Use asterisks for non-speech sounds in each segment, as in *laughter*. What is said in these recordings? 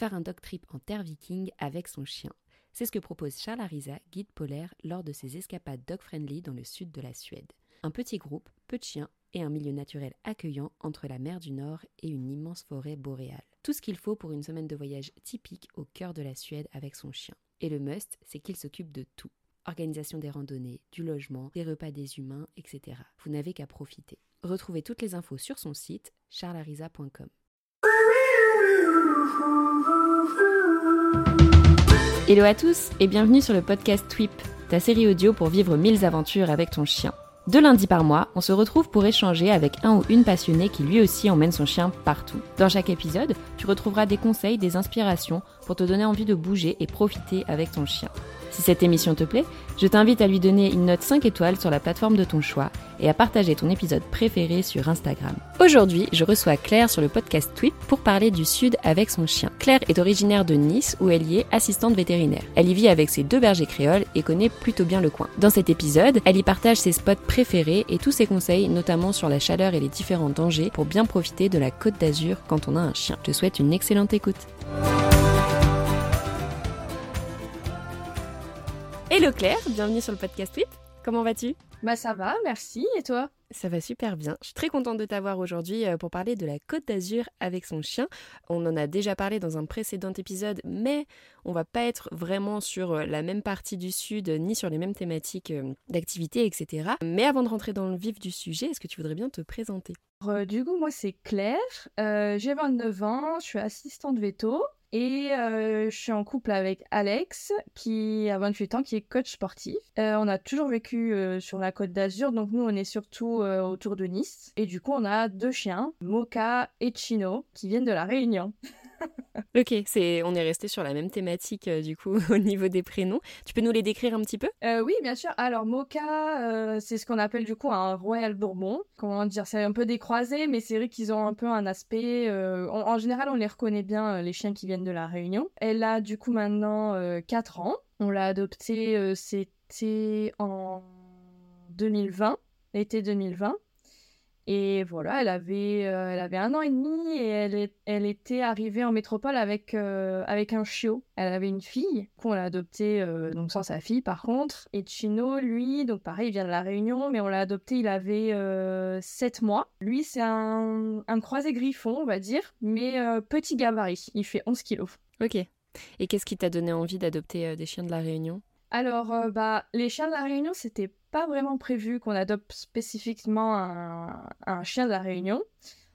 faire un dog trip en terre viking avec son chien. C'est ce que propose Charles Arisa, guide polaire, lors de ses escapades dog-friendly dans le sud de la Suède. Un petit groupe, peu de chiens et un milieu naturel accueillant entre la mer du Nord et une immense forêt boréale. Tout ce qu'il faut pour une semaine de voyage typique au cœur de la Suède avec son chien. Et le must, c'est qu'il s'occupe de tout. Organisation des randonnées, du logement, des repas des humains, etc. Vous n'avez qu'à profiter. Retrouvez toutes les infos sur son site charlarisa.com. Hello à tous et bienvenue sur le podcast Twip, ta série audio pour vivre mille aventures avec ton chien. Deux lundis par mois, on se retrouve pour échanger avec un ou une passionnée qui lui aussi emmène son chien partout. Dans chaque épisode, tu retrouveras des conseils, des inspirations pour te donner envie de bouger et profiter avec ton chien. Si cette émission te plaît, je t'invite à lui donner une note 5 étoiles sur la plateforme de ton choix et à partager ton épisode préféré sur Instagram. Aujourd'hui, je reçois Claire sur le podcast Tweet pour parler du Sud avec son chien. Claire est originaire de Nice où elle y est assistante vétérinaire. Elle y vit avec ses deux bergers créoles et connaît plutôt bien le coin. Dans cet épisode, elle y partage ses spots préférés et tous ses conseils, notamment sur la chaleur et les différents dangers pour bien profiter de la Côte d'Azur quand on a un chien. Je te souhaite une excellente écoute. Hello Claire, bienvenue sur le podcast Tweet. Comment vas-tu? Bah ça va, merci. Et toi? Ça va super bien. Je suis très contente de t'avoir aujourd'hui euh, pour parler de la Côte d'Azur avec son chien. On en a déjà parlé dans un précédent épisode, mais on va pas être vraiment sur euh, la même partie du sud ni sur les mêmes thématiques euh, d'activité, etc. Mais avant de rentrer dans le vif du sujet, est-ce que tu voudrais bien te présenter? Du coup, moi c'est Claire, j'ai 29 ans, je suis assistante veto. Et euh, je suis en couple avec Alex, qui a 28 ans, qui est coach sportif. Euh, on a toujours vécu euh, sur la côte d'Azur, donc nous, on est surtout autour de Nice. Et du coup, on a deux chiens, Mocha et Chino, qui viennent de la Réunion. *laughs* ok, c'est, on est resté sur la même thématique euh, du coup *laughs* au niveau des prénoms. Tu peux nous les décrire un petit peu? Euh, Oui, bien sûr. Alors Mocha, euh, c'est ce qu'on appelle du coup un Royal Bourbon. Comment dire C'est un peu décroisé, mais c'est vrai qu'ils ont un peu un aspect. En, général, on les reconnaît bien les chiens qui viennent de la Réunion. Elle a du coup maintenant 4 ans. On l'a adoptée, c'était en 2020, l'été 2020. Et voilà, elle avait, euh, elle avait un an et demi et elle, elle était arrivée en métropole avec, euh, avec un chiot. Elle avait une fille qu'on l'a adoptée, euh, donc sans sa fille par contre. Et Chino, lui, donc pareil, il vient de la Réunion, mais on l'a adopté, il avait 7 mois. Lui, c'est un, un, croisé griffon, on va dire, mais petit gabarit. Il fait 11 kilos. Ok. Et qu'est-ce qui t'a donné envie d'adopter des chiens de la Réunion? Alors, bah, les chiens de la Réunion, c'était pas vraiment prévu qu'on adopte spécifiquement un, chien de la Réunion.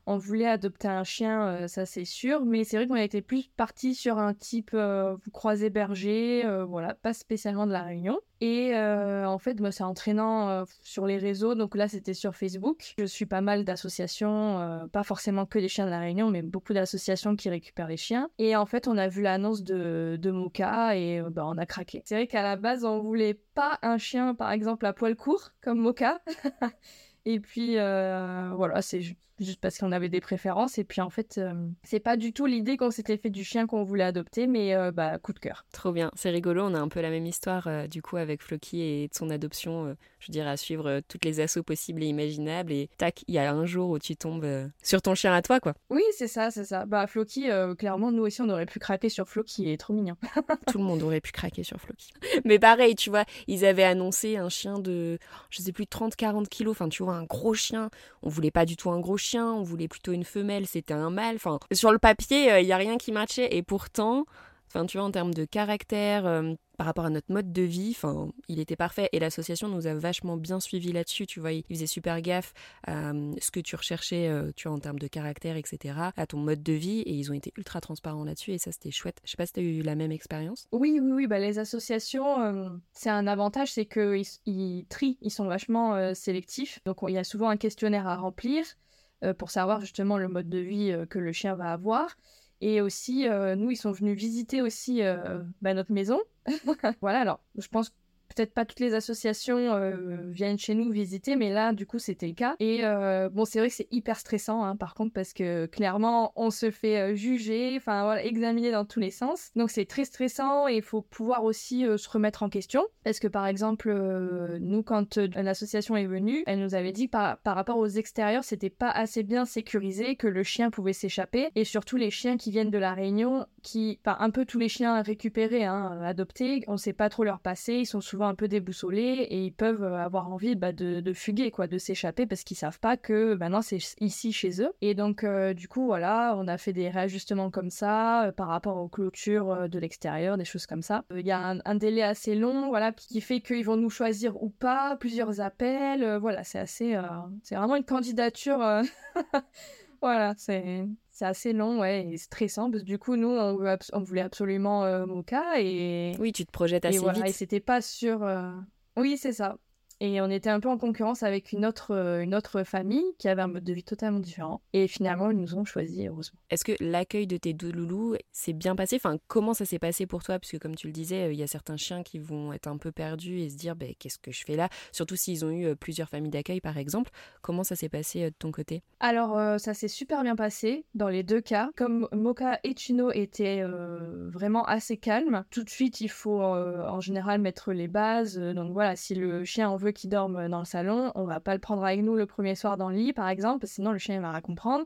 On voulait adopter un chien, euh, ça c'est sûr, mais c'est vrai qu'on était plus parti sur un type euh, croisé berger, euh, voilà, pas spécialement de la Réunion. Et en fait, moi, c'est entraînant sur les réseaux, donc là c'était sur Facebook. Je suis pas mal d'associations, pas forcément que des chiens de la Réunion, mais beaucoup d'associations qui récupèrent les chiens. Et en fait, on a vu l'annonce de, de Moka et bah, on a craqué. C'est vrai qu'à la base, on voulait pas un chien, par exemple, à poil court, comme Moka. *laughs* et puis voilà, c'est juste parce qu'on avait des préférences. Et puis en fait, euh, c'est pas du tout l'idée qu'on s'était fait du chien qu'on voulait adopter, mais euh, bah coup de cœur. Trop bien, c'est rigolo. On a un peu la même histoire euh, du coup avec Floki et de son adoption. je dirais à suivre toutes les assauts possibles et imaginables. Et tac, il y a un jour où tu tombes sur ton chien à toi, quoi. Oui, c'est ça, c'est ça. Bah Floki, clairement, nous aussi, on aurait pu craquer sur Floki. Il est trop mignon. *laughs* tout le monde aurait pu craquer sur Floki. mais pareil, tu vois, ils avaient annoncé un chien de, je sais plus, 30-40 kilos. Enfin, tu vois, un gros chien. On voulait pas du tout un gros chien. On voulait plutôt une femelle, c'était un mâle. Enfin, sur le papier, il euh, n'y a rien qui matchait. Et pourtant, enfin, tu vois, en termes de caractère, euh, par rapport à notre mode de vie, enfin, il était parfait. Et l'association nous a vachement bien suivi là-dessus. Tu vois, ils faisaient super gaffe à euh, ce que tu recherchais, tu vois, en termes de caractère, etc., à ton mode de vie. Et ils ont été ultra transparents là-dessus. Et ça, c'était chouette. Je sais pas si tu as eu la même expérience. Oui, oui, oui. Bah, les associations, c'est un avantage, c'est qu'ils ils trient, ils sont vachement sélectifs. Donc, il y a souvent un questionnaire à remplir. Euh, pour savoir justement le mode de vie euh, que le chien va avoir. Et aussi, euh, nous, ils sont venus visiter aussi bah, notre maison. *laughs* voilà, alors je pense peut-être pas toutes les associations euh, viennent chez nous visiter, mais là, du coup, c'était le cas. Et euh, bon, c'est vrai que c'est hyper stressant, hein, par contre, parce que clairement, on se fait euh, juger, enfin voilà, examiner dans tous les sens. Donc c'est très stressant et il faut pouvoir aussi se remettre en question, parce que par exemple, nous, quand une association est venue, elle nous avait dit par, par rapport aux extérieurs, c'était pas assez bien sécurisé, que le chien pouvait s'échapper, et surtout les chiens qui viennent de la Réunion, qui, enfin un peu tous les chiens récupérés, hein, adoptés, on sait pas trop leur passé, ils sont souvent un peu déboussolés et ils peuvent euh, avoir envie bah, de, fuguer, quoi, de s'échapper parce qu'ils savent pas que maintenant c'est ici chez eux. Et donc euh, du coup voilà, on a fait des réajustements comme ça euh, par rapport aux clôtures de l'extérieur, des choses comme ça. Il y a un, délai assez long, voilà, qui fait qu'ils vont nous choisir ou pas, plusieurs appels, voilà, c'est assez, c'est vraiment une candidature. *laughs* voilà, c'est c'est assez long, ouais, et stressant, parce que du coup, nous, on, voulait absolument euh, Moka, et... Oui, tu te projettes assez et voilà, vite. Et c'était pas sûr... Euh, oui, c'est ça. Et on était un peu en concurrence avec une autre, euh, une autre famille qui avait un mode de vie totalement différent. Et finalement, ils nous ont choisi, heureusement. Est-ce que l'accueil de tes deux loulous s'est bien passé? Enfin, comment ça s'est passé pour toi? Puisque comme tu le disais, euh, il y a certains chiens qui vont être un peu perdus et se dire bah, qu'est-ce que je fais là? Surtout s'ils ont eu euh, plusieurs familles d'accueil, par exemple. Comment ça s'est passé de ton côté? Alors, ça s'est super bien passé dans les deux cas. Comme Moka et Chino étaient vraiment assez calmes, tout de suite, il faut en général mettre les bases. donc voilà, si le chien en veut qui dorme dans le salon, on va pas le prendre avec nous le premier soir dans le lit, par exemple, sinon le chien va rien comprendre.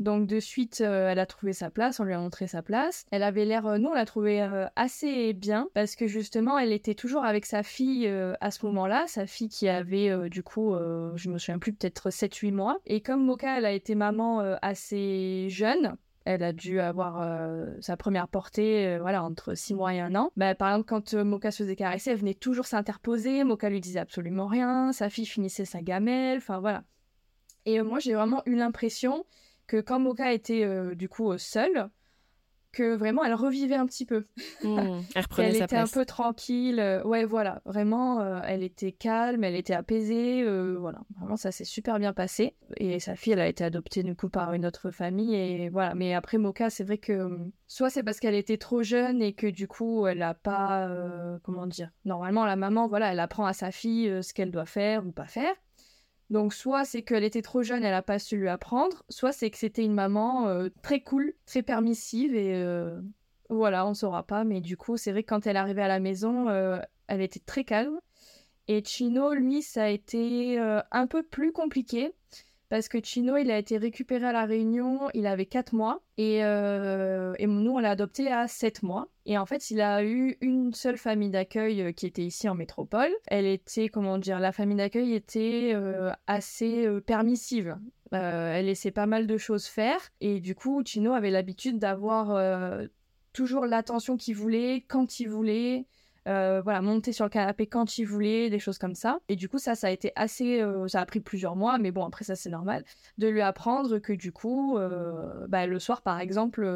Donc de suite, euh, elle a trouvé sa place, on lui a montré sa place. Elle avait l'air, euh, nous on l'a trouvé euh, assez bien parce que justement, elle était toujours avec sa fille à ce moment-là, sa fille qui avait du coup, je me souviens plus, peut-être 7-8 mois. Et comme Moka, elle a été maman assez jeune, elle a dû avoir euh, sa première portée euh, voilà, entre 6 mois et 1 an. Bah, par exemple, quand euh, Moka se faisait caresser, elle venait toujours s'interposer. Moka lui disait absolument rien. Sa fille finissait sa gamelle. Enfin, voilà. Et moi, j'ai vraiment eu l'impression que quand Moka était du coup seule, que vraiment elle revivait un petit peu. Mmh, elle *laughs* reprenait était un peu tranquille. Euh, ouais, voilà, vraiment, euh, elle était calme, elle était apaisée. Euh, voilà, vraiment, ça s'est super bien passé. Et sa fille, elle a été adoptée du coup par une autre famille. Et voilà, mais après Moka, c'est vrai que soit c'est parce qu'elle était trop jeune et que du coup, elle n'a pas. comment dire? Normalement, la maman, voilà, elle apprend à sa fille ce qu'elle doit faire ou pas faire. Donc soit c'est qu'elle était trop jeune, elle n'a pas su lui apprendre, soit c'est que c'était une maman euh, très cool, très permissive et euh, voilà, on ne saura pas. Mais du coup, c'est vrai que quand elle arrivait à la maison, euh, elle était très calme. Et Chino, lui, ça a été un peu plus compliqué parce que Chino, il a été récupéré à La Réunion, il avait 4 mois, et, euh, et nous, on l'a adopté à 7 mois. Et en fait, il a eu une seule famille d'accueil euh, qui était ici en métropole. Elle était, comment dire, la famille d'accueil était euh, assez permissive. elle laissait pas mal de choses faire, et du coup, Chino avait l'habitude d'avoir toujours l'attention qu'il voulait, quand il voulait. Euh, voilà, monter sur le canapé quand il voulait, des choses comme ça. Et du coup, ça, ça a été assez, euh, ça a pris plusieurs mois, mais bon, après ça c'est normal, de lui apprendre que du coup, euh, bah, le soir par exemple,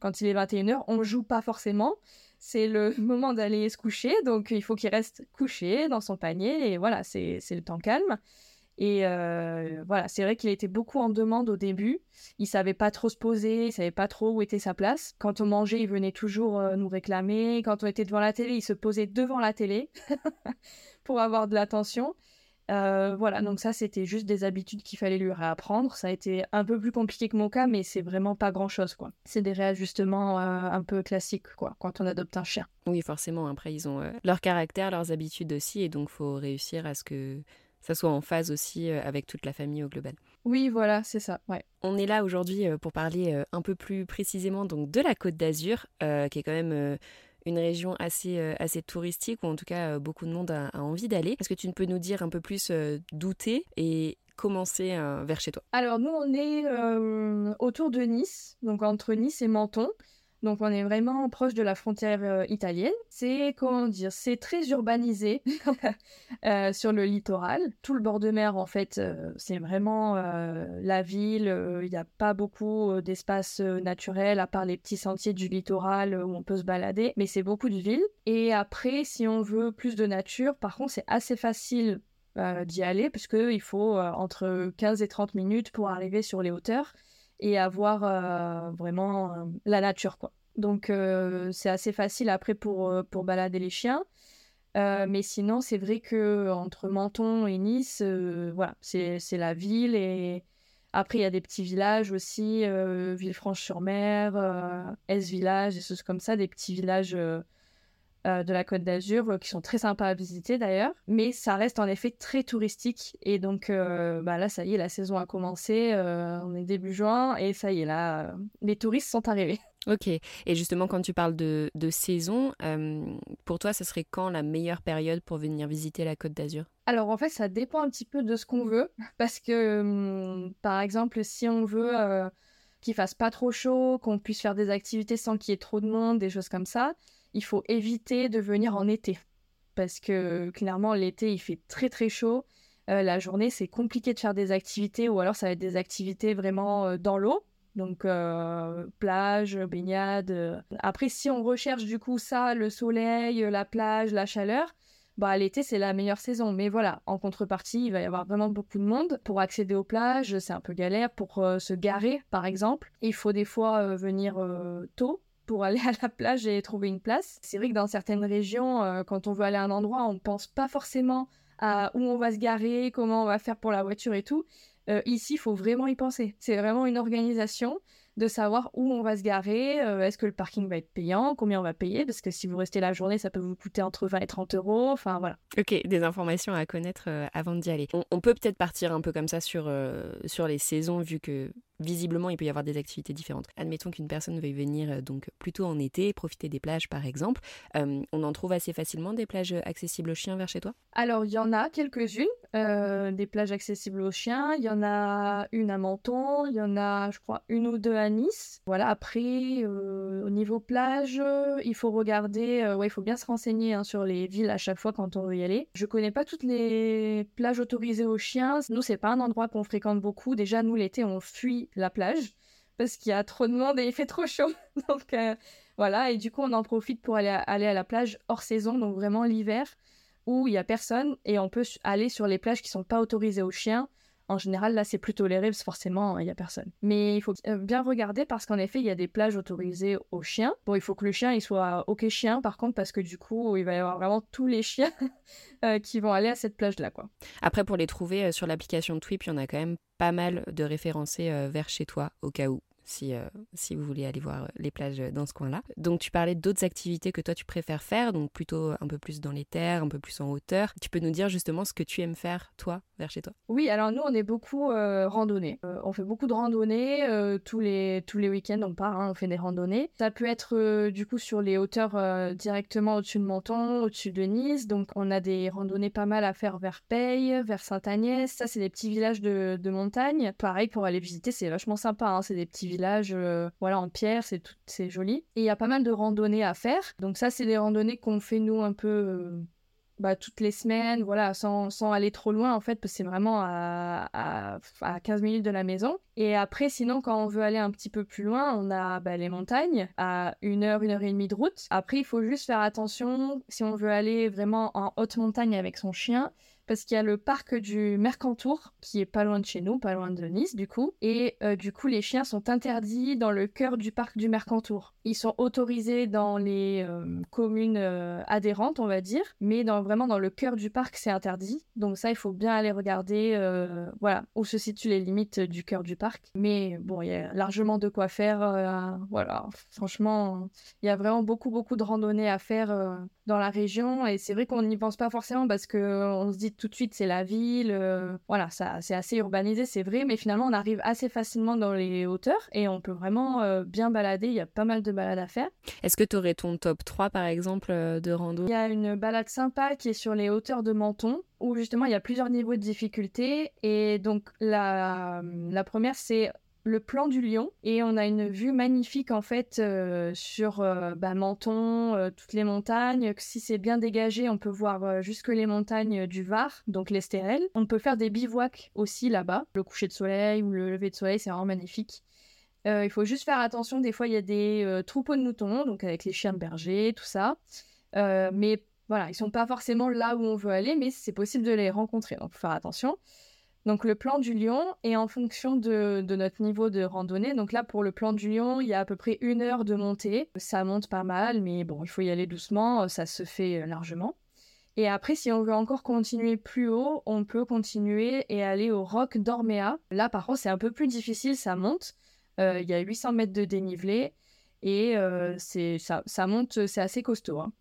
quand il est 21h, on joue pas forcément. C'est le *laughs* moment d'aller se coucher, donc il faut qu'il reste couché dans son panier, et voilà, c'est le temps calme. Et euh, voilà, c'est vrai qu'il était beaucoup en demande au début. Il savait pas trop se poser, il savait pas trop où était sa place. Quand on mangeait, il venait toujours euh, nous réclamer. Quand on était devant la télé, il se posait devant la télé *laughs* pour avoir de l'attention. Euh, voilà, donc ça, c'était juste des habitudes qu'il fallait lui réapprendre. Ça a été un peu plus compliqué que mon cas, mais c'est vraiment pas grand-chose, quoi. C'est des réajustements un peu classiques, quoi, quand on adopte un chien. Oui, forcément. Après, ils ont leur caractère, leurs habitudes aussi, et donc faut réussir à ce que ça soit en phase aussi euh, avec toute la famille au global. Oui, voilà, c'est ça. Ouais. On est là aujourd'hui euh, pour parler euh, un peu plus précisément donc de la Côte d'Azur, qui est quand même une région assez, assez touristique, où en tout cas beaucoup de monde a, envie d'aller. Est-ce que tu peux nous dire un peu plus d'où t'es et commencer vers chez toi? Alors nous, on est autour de Nice, donc entre Nice et Menton. Donc on est vraiment proche de la frontière euh, italienne. C'est comment dire, c'est très urbanisé *laughs* euh, sur le littoral. Tout le bord de mer en fait, euh, c'est vraiment la ville. Il n'y a pas beaucoup d'espace naturel à part les petits sentiers du littoral où on peut se balader, mais c'est beaucoup de ville. Et après, si on veut plus de nature, par contre, c'est assez facile d'y aller parce qu'il faut entre 15 et 30 minutes pour arriver sur les hauteurs et avoir euh, vraiment euh, la nature quoi. Donc euh, c'est assez facile après pour, pour balader les chiens. mais sinon, c'est vrai que entre Menton et Nice, voilà, c'est la ville et après, il y a des petits villages aussi, Villefranche-sur-Mer, S-Village, des choses comme ça, des petits villages euh, de la Côte d'Azur qui sont très sympas à visiter d'ailleurs. Mais ça reste en effet très touristique. Et donc bah là, ça y est, la saison a commencé. on est début juin et ça y est, là, les touristes sont arrivés. Ok. Et justement, quand tu parles de, saison, euh, pour toi, ce serait quand la meilleure période pour venir visiter la Côte d'Azur? Alors en fait, ça dépend un petit peu de ce qu'on veut. Parce que, hum, par exemple, si on veut euh, qu'il fasse pas trop chaud, qu'on puisse faire des activités sans qu'il y ait trop de monde, des choses comme ça, il faut éviter de venir en été. Parce que clairement, l'été, il fait très très chaud. Euh, la journée, c'est compliqué de faire des activités ou alors ça va être des activités vraiment dans l'eau. Donc euh, plage, baignade. Euh. Après, si on recherche du coup ça, le soleil, la plage, la chaleur, bah l'été c'est la meilleure saison. Mais voilà, en contrepartie, il va y avoir vraiment beaucoup de monde. Pour accéder aux plages, c'est un peu galère. Pour euh, se garer, par exemple, il faut des fois venir tôt pour aller à la plage et trouver une place. C'est vrai que dans certaines régions, quand on veut aller à un endroit, on ne pense pas forcément à où on va se garer, comment on va faire pour la voiture et tout. Euh, ici, il faut vraiment y penser. C'est vraiment une organisation de savoir où on va se garer, euh, est-ce que le parking va être payant, combien on va payer, parce que si vous restez la journée, ça peut vous coûter entre 20 et 30 euros, enfin voilà. Ok, des informations à connaître euh, avant d'y aller. On, peut peut-être partir un peu comme ça sur, sur les saisons, vu que visiblement, il peut y avoir des activités différentes. Admettons qu'une personne veuille venir euh, donc plutôt en été, profiter des plages par exemple. Euh, on en trouve assez facilement des plages accessibles aux chiens vers chez toi? Alors, il y en a quelques-unes, euh, des plages accessibles aux chiens. Il y en a une à Menton, il y en a, je crois, une ou deux à Nice. Voilà, après, au niveau plage, il faut regarder, ouais, il faut bien se renseigner hein, sur les villes à chaque fois quand on veut y aller. Je connais pas toutes les plages autorisées aux chiens. Nous, c'est pas un endroit qu'on fréquente beaucoup. Déjà, nous, l'été, on fuit la plage parce qu'il y a trop de monde et il fait trop chaud. *laughs* donc euh, voilà, et du coup on en profite pour aller à, aller à la plage hors saison, donc vraiment l'hiver, où il y a personne et on peut aller sur les plages qui sont pas autorisées aux chiens. En général, là, c'est plutôt les rives, forcément, il n'y a personne. Mais il faut euh, bien regarder parce qu'en effet, il y a des plages autorisées aux chiens. Bon, il faut que le chien, il soit OK chien, par contre, parce que du coup, il va y avoir vraiment tous les chiens *laughs* euh, qui vont aller à cette plage-là, quoi. Après, pour les trouver sur l'application Twip, il y en a quand même pas mal de référencés vers chez toi, au cas où si, euh, si vous voulez aller voir euh, les plages dans ce coin-là. Donc tu parlais d'autres activités que toi tu préfères faire, donc plutôt un peu plus dans les terres, un peu plus en hauteur. Tu peux nous dire justement ce que tu aimes faire, toi, vers chez toi? Oui, alors nous on est beaucoup euh, randonnée. on fait beaucoup de randonnées, tous les, tous les week-ends on part, hein, on fait des randonnées. Ça peut être du coup sur les hauteurs directement au-dessus de Menton, au-dessus de Nice, donc on a des randonnées pas mal à faire vers Paye, vers Sainte-Agnès, ça c'est des petits villages de, de montagne. Pareil pour aller visiter, c'est vachement sympa, hein. c'est des petits village euh, voilà, en pierre, c'est tout, c'est joli. Et il y a pas mal de randonnées à faire. Donc ça, c'est des randonnées qu'on fait nous un peu euh, bah, toutes les semaines, voilà, sans, sans, aller trop loin en fait, parce que c'est vraiment à, à, à, 15 minutes de la maison. Et après, sinon, quand on veut aller un petit peu plus loin, on a bah, les montagnes à une heure, une heure et demie de route. Après, il faut juste faire attention si on veut aller vraiment en haute montagne avec son chien parce qu'il y a le parc du Mercantour qui est pas loin de chez nous, pas loin de Nice du coup. Et euh, du coup, les chiens sont interdits dans le cœur du parc du Mercantour. Ils sont autorisés dans les euh, communes euh, adhérentes, on va dire, mais vraiment dans le cœur du parc, c'est interdit. Donc ça, il faut bien aller regarder, voilà, où se situent les limites du cœur du parc. Mais bon, il y a largement de quoi faire. voilà, franchement, il y a vraiment beaucoup, beaucoup de randonnées à faire dans la région. Et c'est vrai qu'on n'y pense pas forcément parce qu'on se dit tout de suite c'est la ville. Euh, voilà, ça c'est assez urbanisé, c'est vrai, mais finalement on arrive assez facilement dans les hauteurs et on peut vraiment euh, bien balader. Il y a pas mal de balades à faire. Est-ce que tu aurais ton top 3 par exemple euh, de rando? Il y a une balade sympa qui est sur les hauteurs de Menton où justement il y a plusieurs niveaux de difficulté et donc la, la première c'est le plan du lion et on a une vue magnifique en fait euh, sur euh, bah, Menton, euh, toutes les montagnes. Si c'est bien dégagé, on peut voir jusque les montagnes du Var, donc l'Estérel. On peut faire des bivouacs aussi là-bas. Le coucher de soleil ou le lever de soleil, c'est vraiment magnifique. il faut juste faire attention, des fois il y a des troupeaux de moutons, donc avec les chiens de berger, tout ça. mais voilà, ils sont pas forcément là où on veut aller, mais c'est possible de les rencontrer, donc faut faire attention. Donc le plan du lion est en fonction de, notre niveau de randonnée. Donc là, pour le plan du lion, il y a à peu près une heure de montée. Ça monte pas mal, mais bon, il faut y aller doucement, ça se fait euh, largement. Et après, si on veut encore continuer plus haut, on peut continuer et aller au Roc d'Ormea. Là, par contre, c'est un peu plus difficile, ça monte. Euh, il y a 800 mètres de dénivelé et euh, ça, monte, c'est assez costaud. Hein.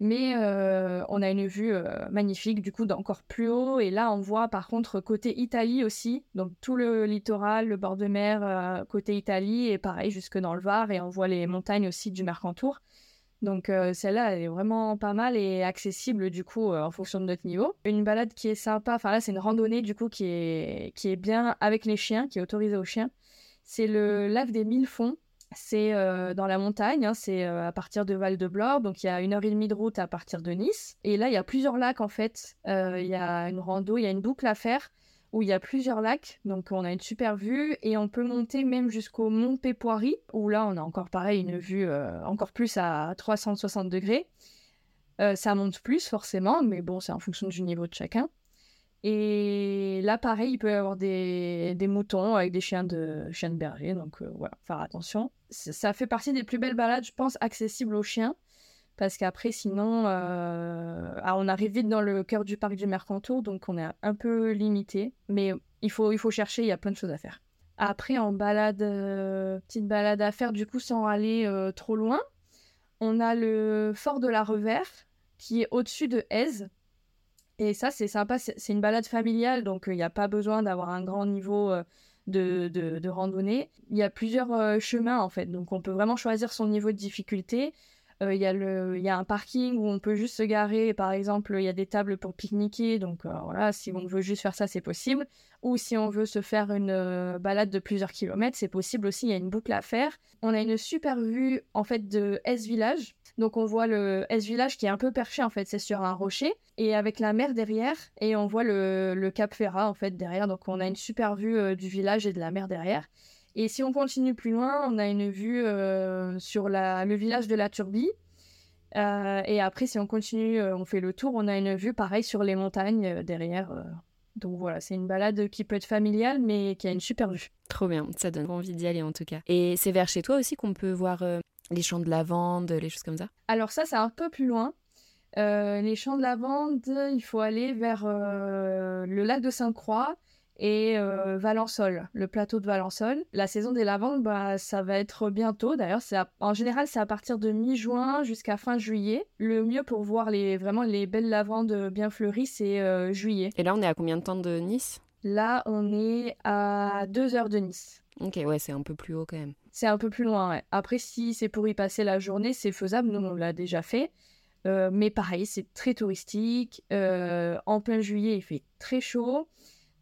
Mais euh, on a une vue magnifique, du coup, d'encore plus haut. Et là, on voit par contre côté Italie aussi, donc tout le littoral, le bord de mer côté Italie, et pareil jusque dans le Var. Et on voit les montagnes aussi du Mercantour. Donc celle-là, elle est vraiment pas mal et accessible du coup en fonction de notre niveau. Une balade qui est sympa, enfin là c'est une randonnée du coup qui est, qui est bien avec les chiens, qui est autorisée aux chiens. C'est le lac des Mille Fonds. C'est dans la montagne, hein, c'est à partir de Val-de-Blore, donc il y a une heure et demie de route à partir de Nice. Et là, il y a plusieurs lacs en fait. Il y a une rando, il y a une boucle à faire où il y a plusieurs lacs, donc on a une super vue et on peut monter même jusqu'au mont Pépoirie, où là on a encore pareil une vue euh, encore plus à 360 degrés. Euh, ça monte plus forcément, mais bon c'est en fonction du niveau de chacun. Et là pareil il peut y avoir des, moutons avec des chiens de, chiens de berger, donc euh, voilà, faire attention. Ça fait partie des plus belles balades je pense accessibles aux chiens parce qu'après, sinon, euh, ah, on arrive vite dans le cœur du parc du Mercantour, donc on est un peu limité. Mais il faut, chercher, il y a plein de choses à faire. Après, en balade, euh, petite balade à faire, du coup, sans aller euh, trop loin, on a le fort de la Revers, qui est au-dessus de Aise. Et ça, c'est sympa, c'est une balade familiale, donc il n'y a pas besoin d'avoir un grand niveau de, de, de, randonnée. Il y a plusieurs chemins, en fait, donc on peut vraiment choisir son niveau de difficulté. Euh, il y, a y a un parking où on peut juste se garer. Par exemple, il y a des tables pour pique-niquer. Donc euh, voilà, si on veut juste faire ça, c'est possible. Ou si on veut se faire une euh, balade de plusieurs kilomètres, c'est possible aussi. Il y a une boucle à faire. On a une super vue en fait de S Village. Donc on voit le S Village qui est un peu perché en fait, c'est sur un rocher et avec la mer derrière et on voit le, le Cap Ferrat en fait derrière. Donc on a une super vue du village et de la mer derrière. Et si on continue plus loin, on a une vue euh, sur le village de la Turbie. Euh, et après, si on continue, euh, on fait le tour, on a une vue pareil sur les montagnes derrière. Donc voilà, c'est une balade qui peut être familiale, mais qui a une super vue. Trop bien, ça donne envie d'y aller en tout cas. Et c'est vers chez toi aussi qu'on peut voir les champs de lavande, les choses comme ça Alors ça, c'est un peu plus loin. les champs de lavande, il faut aller vers le lac de Sainte-Croix et euh, Valençol, le plateau de Valençol. La saison des lavandes, bah, ça va être bientôt. D'ailleurs, en général, c'est à partir de mi-juin jusqu'à fin juillet. Le mieux pour voir les, vraiment les belles lavandes bien fleuries, c'est euh, juillet. Et là, on est à combien de temps de Nice? Là, on est à deux heures de Nice. Ok, ouais, c'est un peu plus haut quand même. C'est un peu plus loin, ouais. Après, si c'est pour y passer la journée, c'est faisable. Nous, on l'a déjà fait. Euh, mais pareil, c'est très touristique. en plein juillet, il fait très chaud.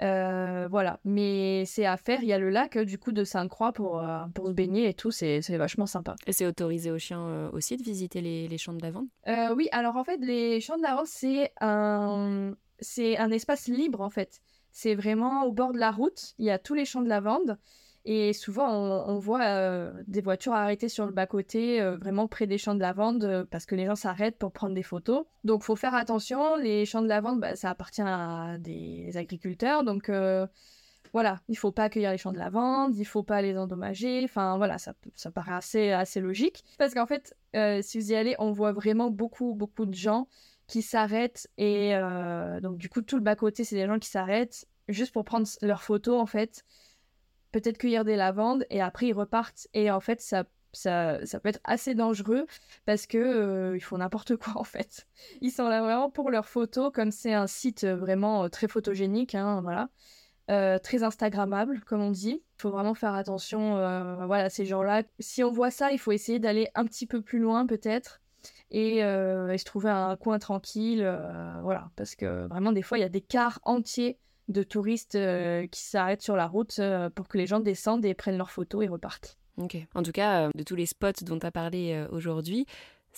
Euh, voilà, mais c'est à faire. Il y a le lac du coup de Sainte-Croix pour, euh, pour se baigner et tout, c'est vachement sympa. Et c'est autorisé aux chiens euh, aussi de visiter les, les champs de lavande? Oui, alors en fait, les champs de lavande, c'est un, un espace libre en fait. C'est vraiment au bord de la route, il y a tous les champs de lavande. Et souvent, on, voit euh, des voitures arrêtées sur le bas-côté, euh, vraiment près des champs de lavande, euh, parce que les gens s'arrêtent pour prendre des photos. Donc, faut faire attention. Les champs de lavande, bah, ça appartient à des agriculteurs. Donc, voilà, il faut pas accueillir les champs de lavande, il faut pas les endommager. Enfin, voilà, ça, ça paraît assez, assez logique. Parce qu'en fait, si vous y allez, on voit vraiment beaucoup, beaucoup de gens qui s'arrêtent. Et donc, du coup, tout le bas-côté, c'est des gens qui s'arrêtent juste pour prendre leurs photos, en fait peut-être cueillir des lavandes et après ils repartent. Et en fait, ça, ça, ça peut être assez dangereux parce que euh, ils font n'importe quoi en fait. Ils sont là vraiment pour leurs photos, comme c'est un site vraiment euh, très photogénique, hein, voilà. Euh, très Instagrammable, comme on dit. Il faut vraiment faire attention voilà, ces gens-là. Si on voit ça, il faut essayer d'aller un petit peu plus loin peut-être et, et, se trouver un coin tranquille. voilà, parce que vraiment, des fois, il y a des cars entiers de touristes euh, qui s'arrêtent sur la route euh, pour que les gens descendent et prennent leurs photos et repartent. Ok. En tout cas, euh, de tous les spots dont tu as parlé aujourd'hui,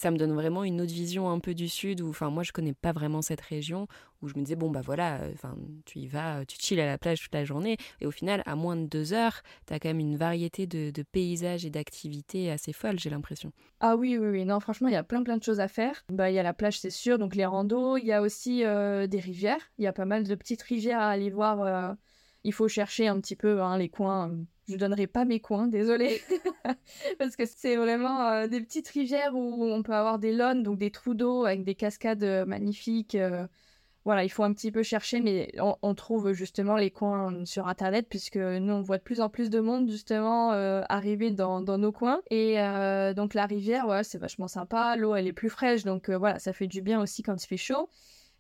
ça me donne vraiment une autre vision un peu du sud où enfin moi je connais pas vraiment cette région où je me disais bon bah voilà enfin tu y vas tu chilles à la plage toute la journée et au final à moins de deux heures tu quand même une variété de, paysages et d'activités assez folles j'ai l'impression. Ah oui oui oui. Non franchement il y a plein plein de choses à faire. Bah il y a la plage c'est sûr donc les randos. Il y a aussi euh, des rivières. Il y a pas mal de petites rivières à aller voir euh, il faut chercher un petit peu hein, les coins Je donnerai pas mes coins, désolé, *laughs* parce que c'est vraiment des petites rivières où on peut avoir des lones, donc des trous d'eau avec des cascades magnifiques voilà, il faut un petit peu chercher, mais on, trouve justement les coins sur Internet, puisque nous, on voit de plus en plus de monde justement euh, arriver dans, nos coins. Et euh, donc la rivière, ouais, c'est vachement sympa, l'eau, elle est plus fraîche, donc euh, voilà, ça fait du bien aussi quand il fait chaud.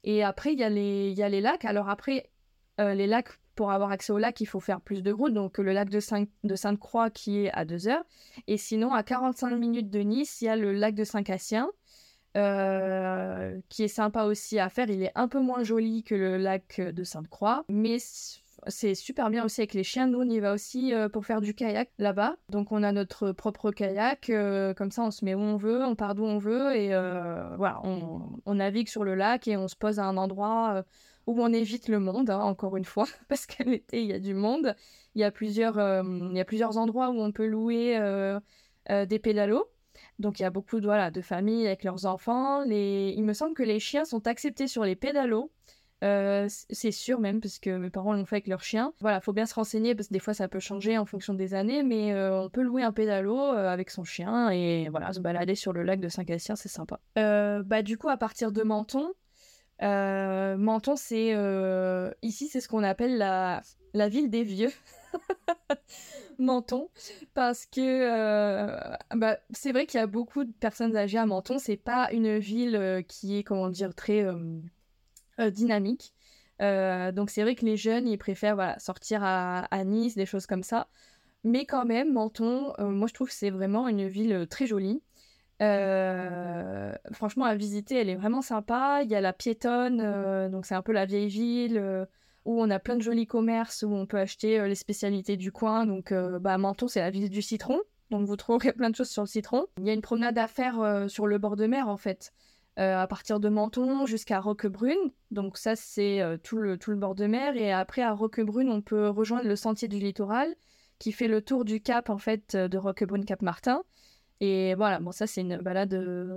Et après, il y, a les, y a les lacs. Alors après, les lacs, pour avoir accès aux lacs, il faut faire plus de route. Donc le lac de, Sainte-Croix qui est à 2 heures. Et sinon, à 45 minutes de Nice, il y a le lac de Saint-Cassien euh, qui est sympa aussi à faire. Il est un peu moins joli que le lac de Sainte-Croix, mais c'est super bien aussi avec les chiens. Nous, on y va aussi euh, pour faire du kayak là-bas. Donc, on a notre propre kayak. Euh, comme ça, on se met où on veut, on part d'où on veut. Et voilà, on, navigue sur le lac et on se pose à un endroit où on évite le monde, hein, encore une fois, *laughs* parce qu'à l'été, il y a du monde. Il y a plusieurs, il y a plusieurs endroits où on peut louer des pédalos. Donc il y a beaucoup de, voilà, de familles avec leurs enfants. Les... Il me semble que les chiens sont acceptés sur les pédalos. Euh, c'est sûr même parce que mes parents l'ont fait avec leurs chiens. Voilà, faut bien se renseigner parce que des fois ça peut changer en fonction des années, mais euh, on peut louer un pédalo euh, avec son chien et voilà se balader sur le lac de Saint-Gatien, c'est sympa. bah du coup à partir de Menton, Menton c'est ici c'est ce qu'on appelle la la ville des vieux. *laughs* Menton parce que euh, bah, c'est vrai qu'il y a beaucoup de personnes âgées à Menton. C'est pas une ville euh, qui est comment dire très euh, dynamique. donc c'est vrai que les jeunes ils préfèrent voilà, sortir à, Nice, des choses comme ça. Mais quand même, Menton, moi je trouve que c'est vraiment une ville très jolie. Franchement, à visiter, elle est vraiment sympa. Il y a la piétonne, donc c'est un peu la vieille ville où on a plein de jolis commerces où on peut acheter euh, les spécialités du coin. Donc, euh, bah, Menton, c'est la ville du citron. Donc, vous trouverez *laughs* plein de choses sur le citron. Il y a une promenade à faire euh, sur le bord de mer, en fait. à partir de Menton jusqu'à Roquebrune. Donc ça, c'est tout, le, tout le bord de mer. Et après, à Roquebrune, on peut rejoindre le sentier du littoral qui fait le tour du cap, en fait, de Roquebrune-Cap-Martin. Et voilà, bon, ça, c'est une balade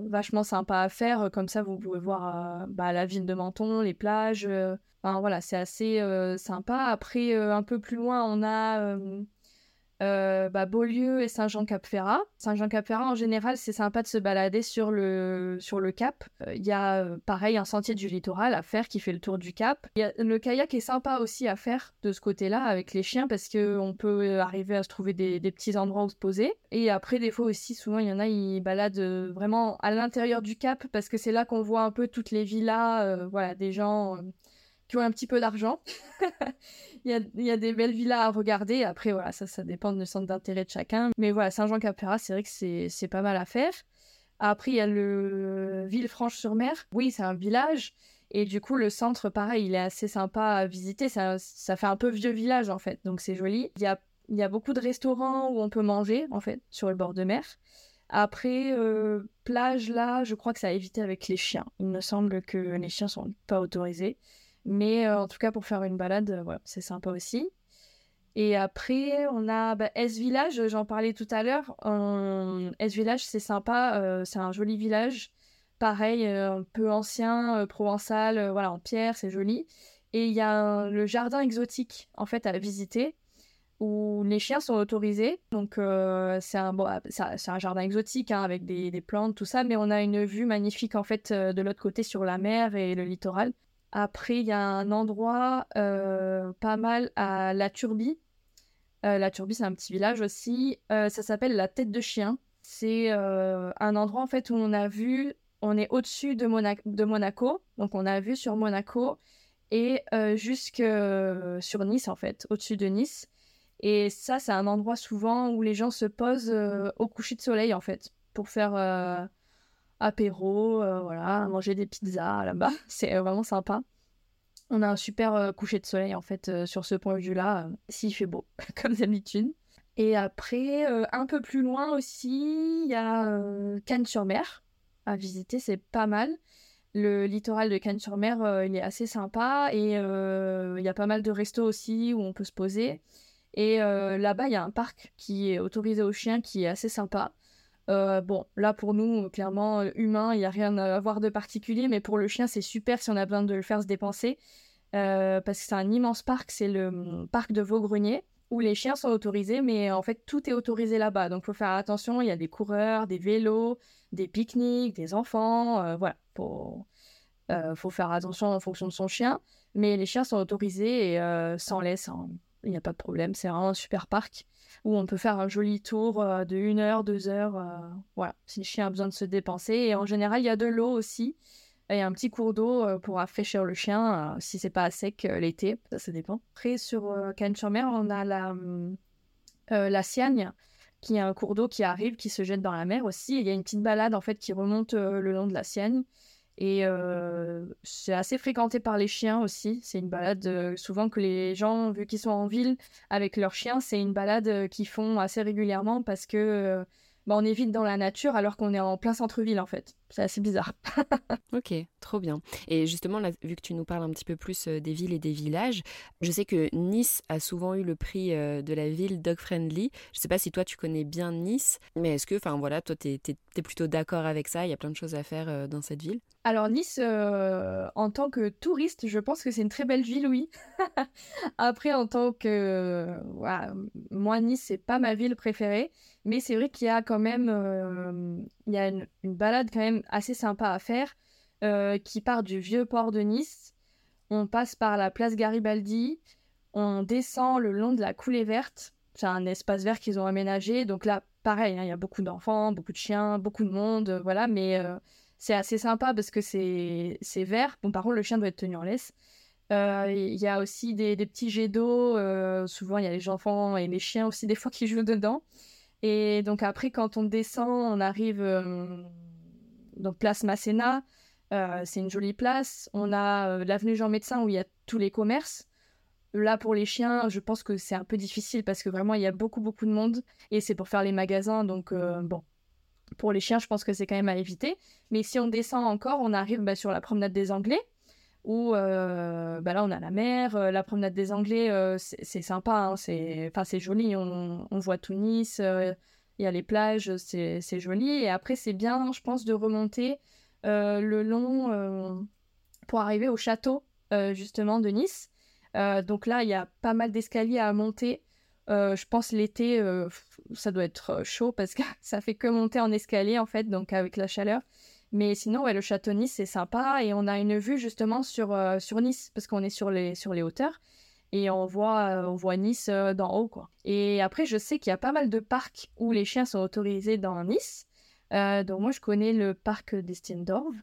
vachement sympa à faire. Comme ça, vous pouvez voir bah, la ville de Menton, les plages, voilà, c'est assez euh, sympa. Après, euh, un peu plus loin, on a euh, bah, Beaulieu et Saint-Jean-Cap-Ferrat. Saint-Jean-Cap-Ferrat, en général, c'est sympa de se balader sur le, sur le cap. Il y a, pareil, un sentier du littoral à faire qui fait le tour du cap. le kayak est sympa aussi à faire de ce côté-là avec les chiens parce qu'on peut arriver à se trouver des, des, petits endroits où se poser. Et après, des fois aussi, souvent, il y en a, ils baladent vraiment à l'intérieur du cap parce que c'est là qu'on voit un peu toutes les villas, voilà, des gens qui ont un petit peu d'argent. *laughs* il, y a, des belles villas à regarder. Après, voilà, ça, ça dépend du centre d'intérêt de chacun. Mais voilà, Saint-Jean-Cap-Ferrat, c'est vrai que c'est pas mal à faire. Après, il y a le Villefranche-sur-Mer. Oui, c'est un village. Et du coup, le centre, pareil, il est assez sympa à visiter. Ça, ça fait un peu vieux village, en fait. Donc, c'est joli. Il y a, il y a beaucoup de restaurants où on peut manger, en fait, sur le bord de mer. Après, euh, plage, là, je crois que ça a évité avec les chiens. Il me semble que les chiens sont pas autorisés. Mais euh, en tout cas, pour faire une balade, euh, voilà, c'est sympa aussi. Et après, on a bah, S-Village, j'en parlais tout à l'heure. S-Village, c'est sympa, euh, c'est un joli village. Pareil, un peu ancien, provençal, voilà, en pierre, c'est joli. Et il y a le jardin exotique, en fait, à visiter, où les chiens sont autorisés. Donc, c'est un, bon, un jardin exotique, hein, avec des, des, plantes, tout ça, mais on a une vue magnifique, en fait, de l'autre côté sur la mer et le littoral. Après, il y a un endroit euh, pas mal à La Turbie. Euh, la Turbie, c'est un petit village aussi. Euh, ça s'appelle la Tête de Chien. C'est un endroit en fait où on a vu, on est au-dessus de, de, Monaco, donc on a vu sur Monaco et jusque sur Nice en fait, au-dessus de Nice. Et ça, c'est un endroit souvent où les gens se posent au coucher de soleil en fait, pour faire apéro, euh, voilà, manger des pizzas là-bas. *laughs* C'est euh, vraiment sympa. On a un super euh, coucher de soleil en fait sur ce point de vue-là, s'il fait beau, *laughs* comme d'habitude. Et après, un peu plus loin aussi, il y a Cannes-sur-Mer à visiter, c'est pas mal. Le littoral de Cannes-sur-Mer, il est assez sympa et il y a pas mal de restos aussi où on peut se poser. Et là-bas, il y a un parc qui est autorisé aux chiens qui est assez sympa. Euh, bon, là pour nous, clairement, euh, humain, il n'y a rien à voir de particulier, mais pour le chien, c'est super si on a besoin de le faire se dépenser. Euh, parce que c'est un immense parc, c'est le parc de Vaugrenier, où les chiens sont autorisés, mais en fait, tout est autorisé là-bas. Donc, il faut faire attention. Il y a des coureurs, des vélos, des pique-niques, des enfants. voilà, faut, faut faire attention en fonction de son chien. Mais les chiens sont autorisés et sans laisse, hein. Il n'y a pas de problème. C'est vraiment un super parc où on peut faire un joli tour de une heure, deux heures. voilà, si le chien a besoin de se dépenser. Et en général, il y a de l'eau aussi et un petit cours d'eau euh, pour rafraîchir le chien euh, si c'est pas sec euh, l'été, ça, ça dépend. Après, sur Cannes-sur-Mer, on a la, la Siagne, qui est un cours d'eau qui arrive, qui se jette dans la mer aussi. Il y a une petite balade en fait qui remonte le long de la Siagne. Et c'est assez fréquenté par les chiens aussi. C'est une balade souvent que les gens, vu qu'ils sont en ville avec leurs chiens, c'est une balade qu'ils font assez régulièrement parce que bah, on est vite dans la nature alors qu'on est en plein centre-ville en fait. C'est assez bizarre. *laughs* ok, trop bien. Et justement, là, vu que tu nous parles un petit peu plus euh, des villes et des villages, je sais que Nice a souvent eu le prix euh, de la ville dog friendly. Je sais pas si toi tu connais bien Nice, mais est-ce que, enfin voilà, toi tu es, plutôt d'accord avec ça? Il y a plein de choses à faire euh, dans cette ville alors Nice, en tant que touriste, je pense que c'est une très belle ville, oui. *laughs* Après, en tant que... moi, Nice, c'est pas ma ville préférée. Mais c'est vrai qu'il y a quand même euh, il y a une, balade quand même assez sympa à faire euh, qui part du vieux port de Nice. On passe par la place Garibaldi, on descend le long de la coulée verte. C'est un espace vert qu'ils ont aménagé. Donc là, pareil, hein, il y a beaucoup d'enfants, beaucoup de chiens, beaucoup de monde, euh, voilà. Mais c'est assez sympa parce que c'est vert. Bon, par contre, le chien doit être tenu en laisse. Il y a aussi des, petits jets d'eau. souvent, il y a les enfants et les chiens aussi, des fois, qui jouent dedans. Et donc après, quand on descend, on arrive euh, donc place Masséna. Euh, c'est une jolie place. On a euh, l'avenue Jean Médecin où il y a tous les commerces. Là, pour les chiens, je pense que c'est un peu difficile parce que vraiment, il y a beaucoup, beaucoup de monde. Et c'est pour faire les magasins. Donc, bon, pour les chiens, je pense que c'est quand même à éviter. Mais si on descend encore, on arrive bah, sur la promenade des Anglais où euh, bah là on a la mer, euh, la promenade des Anglais, euh, c'est sympa, hein, c'est joli, on, on, voit Tunis, il y a les plages, c'est joli. Et après c'est bien, je pense, de remonter le long pour arriver au château justement de Nice. donc là il y a pas mal d'escaliers à monter. je pense l'été, ça doit être chaud parce que *laughs* ça fait que monter en escalier en fait, donc avec la chaleur. Mais sinon, ouais, le château Nice, c'est sympa. Et on a une vue justement sur, euh, sur Nice, parce qu'on est sur les, sur les hauteurs. Et on voit, euh, on voit Nice euh, d'en haut, quoi. Et après, je sais qu'il y a pas mal de parcs où les chiens sont autorisés dans Nice. donc moi, je connais le parc d'Estiendorf,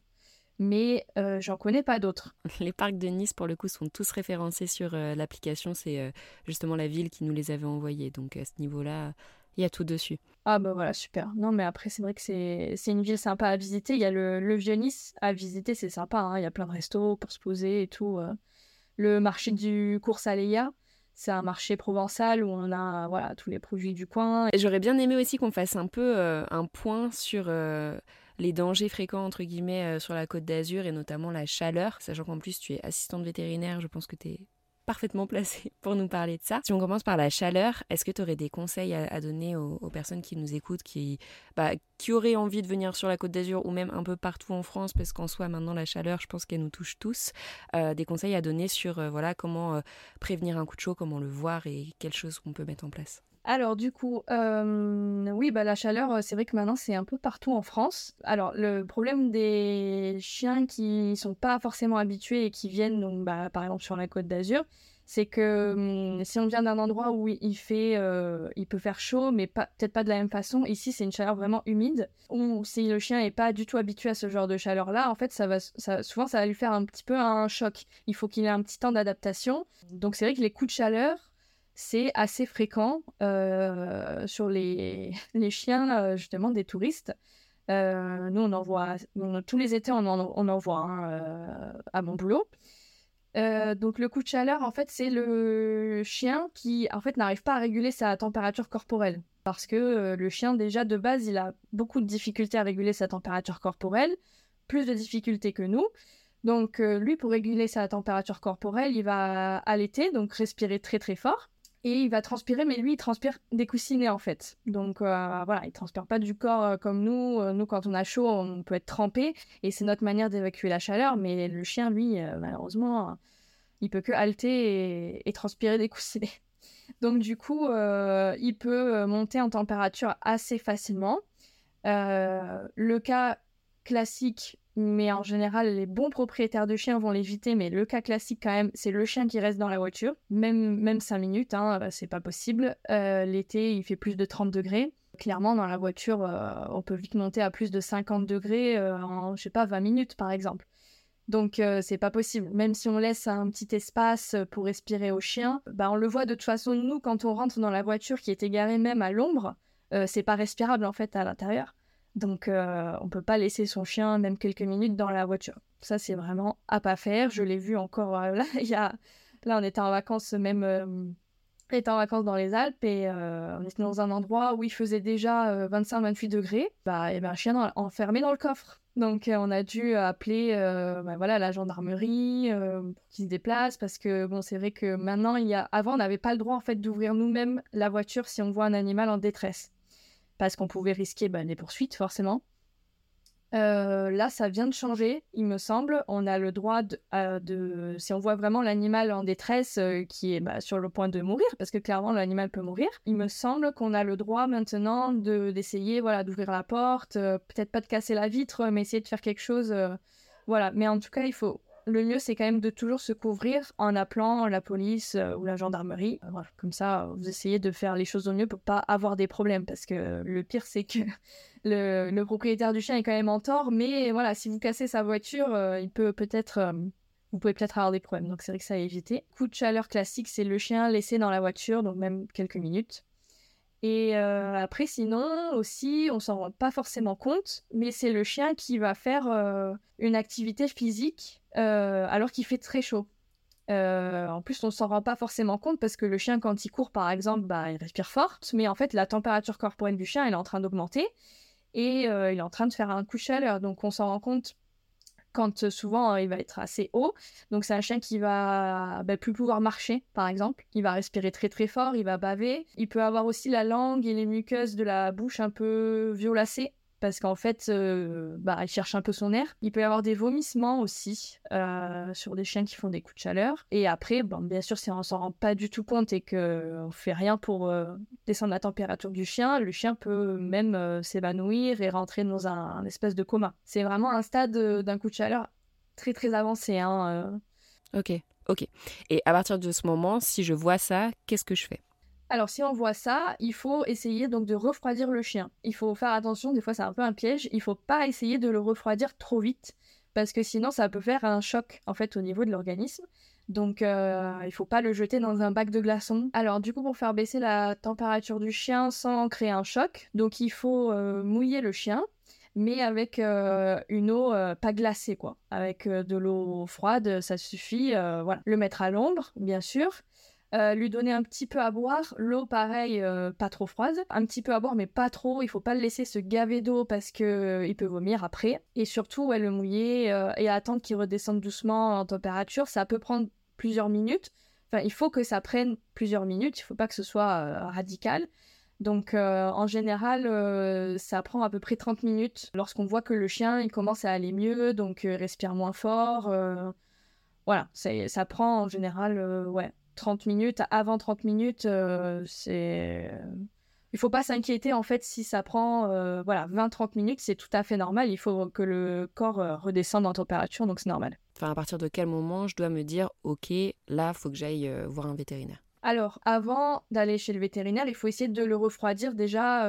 mais j'en connais pas d'autres. *laughs* Les parcs de Nice, pour le coup, sont tous référencés sur l'application. C'est justement la ville qui nous les avait envoyés. Donc à ce niveau-là, il y a tout dessus. Ah bah voilà, super. Non mais après c'est vrai que c'est une ville sympa à visiter. Il y a le, le Vieux Nice à visiter, c'est sympa. Hein. Il y a plein de restos pour se poser et tout. Euh. Le marché du Cours Aléa, c'est un marché provençal où on a voilà tous les produits du coin. J'aurais bien aimé aussi qu'on fasse un peu euh, un point sur euh, les dangers fréquents entre guillemets sur la côte d'Azur et notamment la chaleur, sachant qu'en plus tu es assistante vétérinaire, je pense que tu es parfaitement placé *laughs* pour nous parler de ça. Si on commence par la chaleur, est-ce que tu aurais des conseils à, donner aux, personnes qui nous écoutent, qui, bah, qui auraient envie de venir sur la Côte d'Azur ou même un peu partout en France, parce qu'en soi, maintenant, la chaleur, je pense qu'elle nous touche tous, euh, des conseils à donner sur euh, voilà, comment euh, prévenir un coup de chaud, comment le voir et quelles choses qu'on peut mettre en place alors du coup, oui, bah, la chaleur, c'est vrai que maintenant c'est un peu partout en France. Alors le problème des chiens qui sont pas forcément habitués et qui viennent donc bah, par exemple sur la Côte d'Azur, c'est que hum, si on vient d'un endroit où il fait, il peut faire chaud, mais peut-être pas de la même façon. Ici, c'est une chaleur vraiment humide. Ou si le chien est pas du tout habitué à ce genre de chaleur-là, en fait, ça va, souvent, ça va lui faire un petit peu un choc. Il faut qu'il ait un petit temps d'adaptation. Donc, c'est vrai que les coups de chaleur, c'est assez fréquent euh, sur *laughs* les, chiens, euh, justement, des touristes. Euh, nous, on en voit, tous les étés, on en, voit hein, à mon boulot. donc le coup de chaleur, en fait, c'est le chien qui, en fait, n'arrive pas à réguler sa température corporelle. Parce que le chien, déjà, de base, il a beaucoup de difficultés à réguler sa température corporelle, plus de difficultés que nous. Donc lui, pour réguler sa température corporelle, il va allaiter, donc respirer très très fort et il va transpirer, mais lui, il transpire des coussinets en fait. Donc euh, voilà, il transpire pas du corps euh, comme nous. Euh, nous, quand on a chaud, on peut être trempé et c'est notre manière d'évacuer la chaleur. Mais le chien, lui, malheureusement, il peut que halter et, transpirer des *laughs* coussinets. Donc du coup, il peut monter en température assez facilement. le cas classique, mais en général, les bons propriétaires de chiens vont l'éviter. Mais le cas classique, quand même, c'est le chien qui reste dans la voiture, même, même 5 minutes, hein, c'est pas possible. L'été, il fait plus de 30 degrés clairement, dans la voiture, euh, on peut vite monter à plus de 50 degrés euh, en, je sais pas, 20 minutes, par exemple. Donc, euh, c'est pas possible. Même si on laisse un petit espace pour respirer au chien, bah, on le voit de toute façon, nous, quand on rentre dans la voiture qui est égarée même à l'ombre, c'est pas respirable, en fait, à l'intérieur. Donc, on peut pas laisser son chien même quelques minutes dans la voiture. Ça, c'est vraiment à pas faire. Je l'ai vu encore *laughs* là, il y a... Là, on était en vacances même était en vacances dans les Alpes et euh, on était dans un endroit où il faisait déjà 25-28 euh, degrés. Bah, y avait un chien enfermé dans le coffre. Donc euh, on a dû appeler bah, voilà, la gendarmerie pour qu'ils se déplace parce que bon c'est vrai que maintenant il y a avant on n'avait pas le droit en fait d'ouvrir nous-mêmes la voiture si on voit un animal en détresse parce qu'on pouvait risquer des poursuites forcément. Euh, là, ça vient de changer, il me semble. On a le droit de, si on voit vraiment l'animal en détresse euh, qui est bah, sur le point de mourir, parce que clairement l'animal peut mourir, il me semble qu'on a le droit maintenant d'essayer, voilà, d'ouvrir la porte, euh, peut-être pas de casser la vitre, mais essayer de faire quelque chose, voilà. Mais en tout cas, il faut, le mieux, c'est quand même de toujours se couvrir en appelant la police euh, ou la gendarmerie. Euh. Comme ça, vous essayez de faire les choses au mieux pour pas avoir des problèmes. Parce que le pire, c'est que *laughs* le, propriétaire du chien est quand même en tort. Mais voilà, si vous cassez sa voiture, euh, il peut peut-être. vous pouvez peut-être avoir des problèmes. Donc c'est vrai que ça a évité. Coup de chaleur classique, c'est le chien laissé dans la voiture, donc même quelques minutes. Et après, sinon, aussi, on s'en rend pas forcément compte, mais c'est le chien qui va faire une activité physique euh, alors qu'il fait très chaud. en plus, on s'en rend pas forcément compte parce que le chien, quand il court, par exemple, bah, il respire fort, mais en fait, la température corporelle du chien, est en train d'augmenter et il est en train de faire un coup de chaleur. Donc, on s'en rend compte quand euh, souvent il va être assez haut. Donc c'est un chien qui va bah, plus pouvoir marcher, par exemple. Il va respirer très très fort, il va baver. Il peut avoir aussi la langue et les muqueuses de la bouche un peu violacées parce qu'en fait, euh, bah, il cherche un peu son air. Il peut y avoir des vomissements aussi euh, sur des chiens qui font des coups de chaleur. Et après, bien sûr, si on s'en rend pas du tout compte et qu'on ne fait rien pour euh, descendre la température du chien, le chien peut même s'évanouir et rentrer dans un, espèce de coma. C'est vraiment un stade d'un coup de chaleur très très avancé. Hein, ok, ok. Et à partir de ce moment, si je vois ça, qu'est-ce que je fais? Alors si on voit ça, il faut essayer donc de refroidir le chien. Il faut faire attention, des fois c'est un peu un piège, il faut pas essayer de le refroidir trop vite parce que sinon ça peut faire un choc en fait au niveau de l'organisme. Donc euh, il faut pas le jeter dans un bac de glaçons. Alors du coup pour faire baisser la température du chien sans créer un choc, donc il faut euh, mouiller le chien mais avec euh, une eau pas glacée quoi. Avec de l'eau froide, ça suffit. voilà, le mettre à l'ombre bien sûr. Euh, lui donner un petit peu à boire. L'eau, pareil, euh, pas trop froide. Un petit peu à boire, mais pas trop. Il faut pas le laisser se gaver d'eau parce que euh, il peut vomir après. Et surtout, le mouiller et attendre qu'il redescende doucement en température. Ça peut prendre plusieurs minutes. Enfin, il faut que ça prenne plusieurs minutes. Il faut pas que ce soit radical. Donc, en général, ça prend à peu près 30 minutes lorsqu'on voit que le chien il commence à aller mieux, donc respire moins fort. voilà, ça prend en général ouais, 30 minutes, avant 30 minutes, euh, c'est... Il faut pas s'inquiéter en fait si ça prend euh, voilà 20-30 minutes, c'est tout à fait normal. Il faut que le corps euh, redescende en température, donc c'est normal. Enfin, à partir de quel moment je dois me dire ok, là, faut que j'aille voir un vétérinaire? Alors, avant d'aller chez le vétérinaire, il faut essayer de le refroidir déjà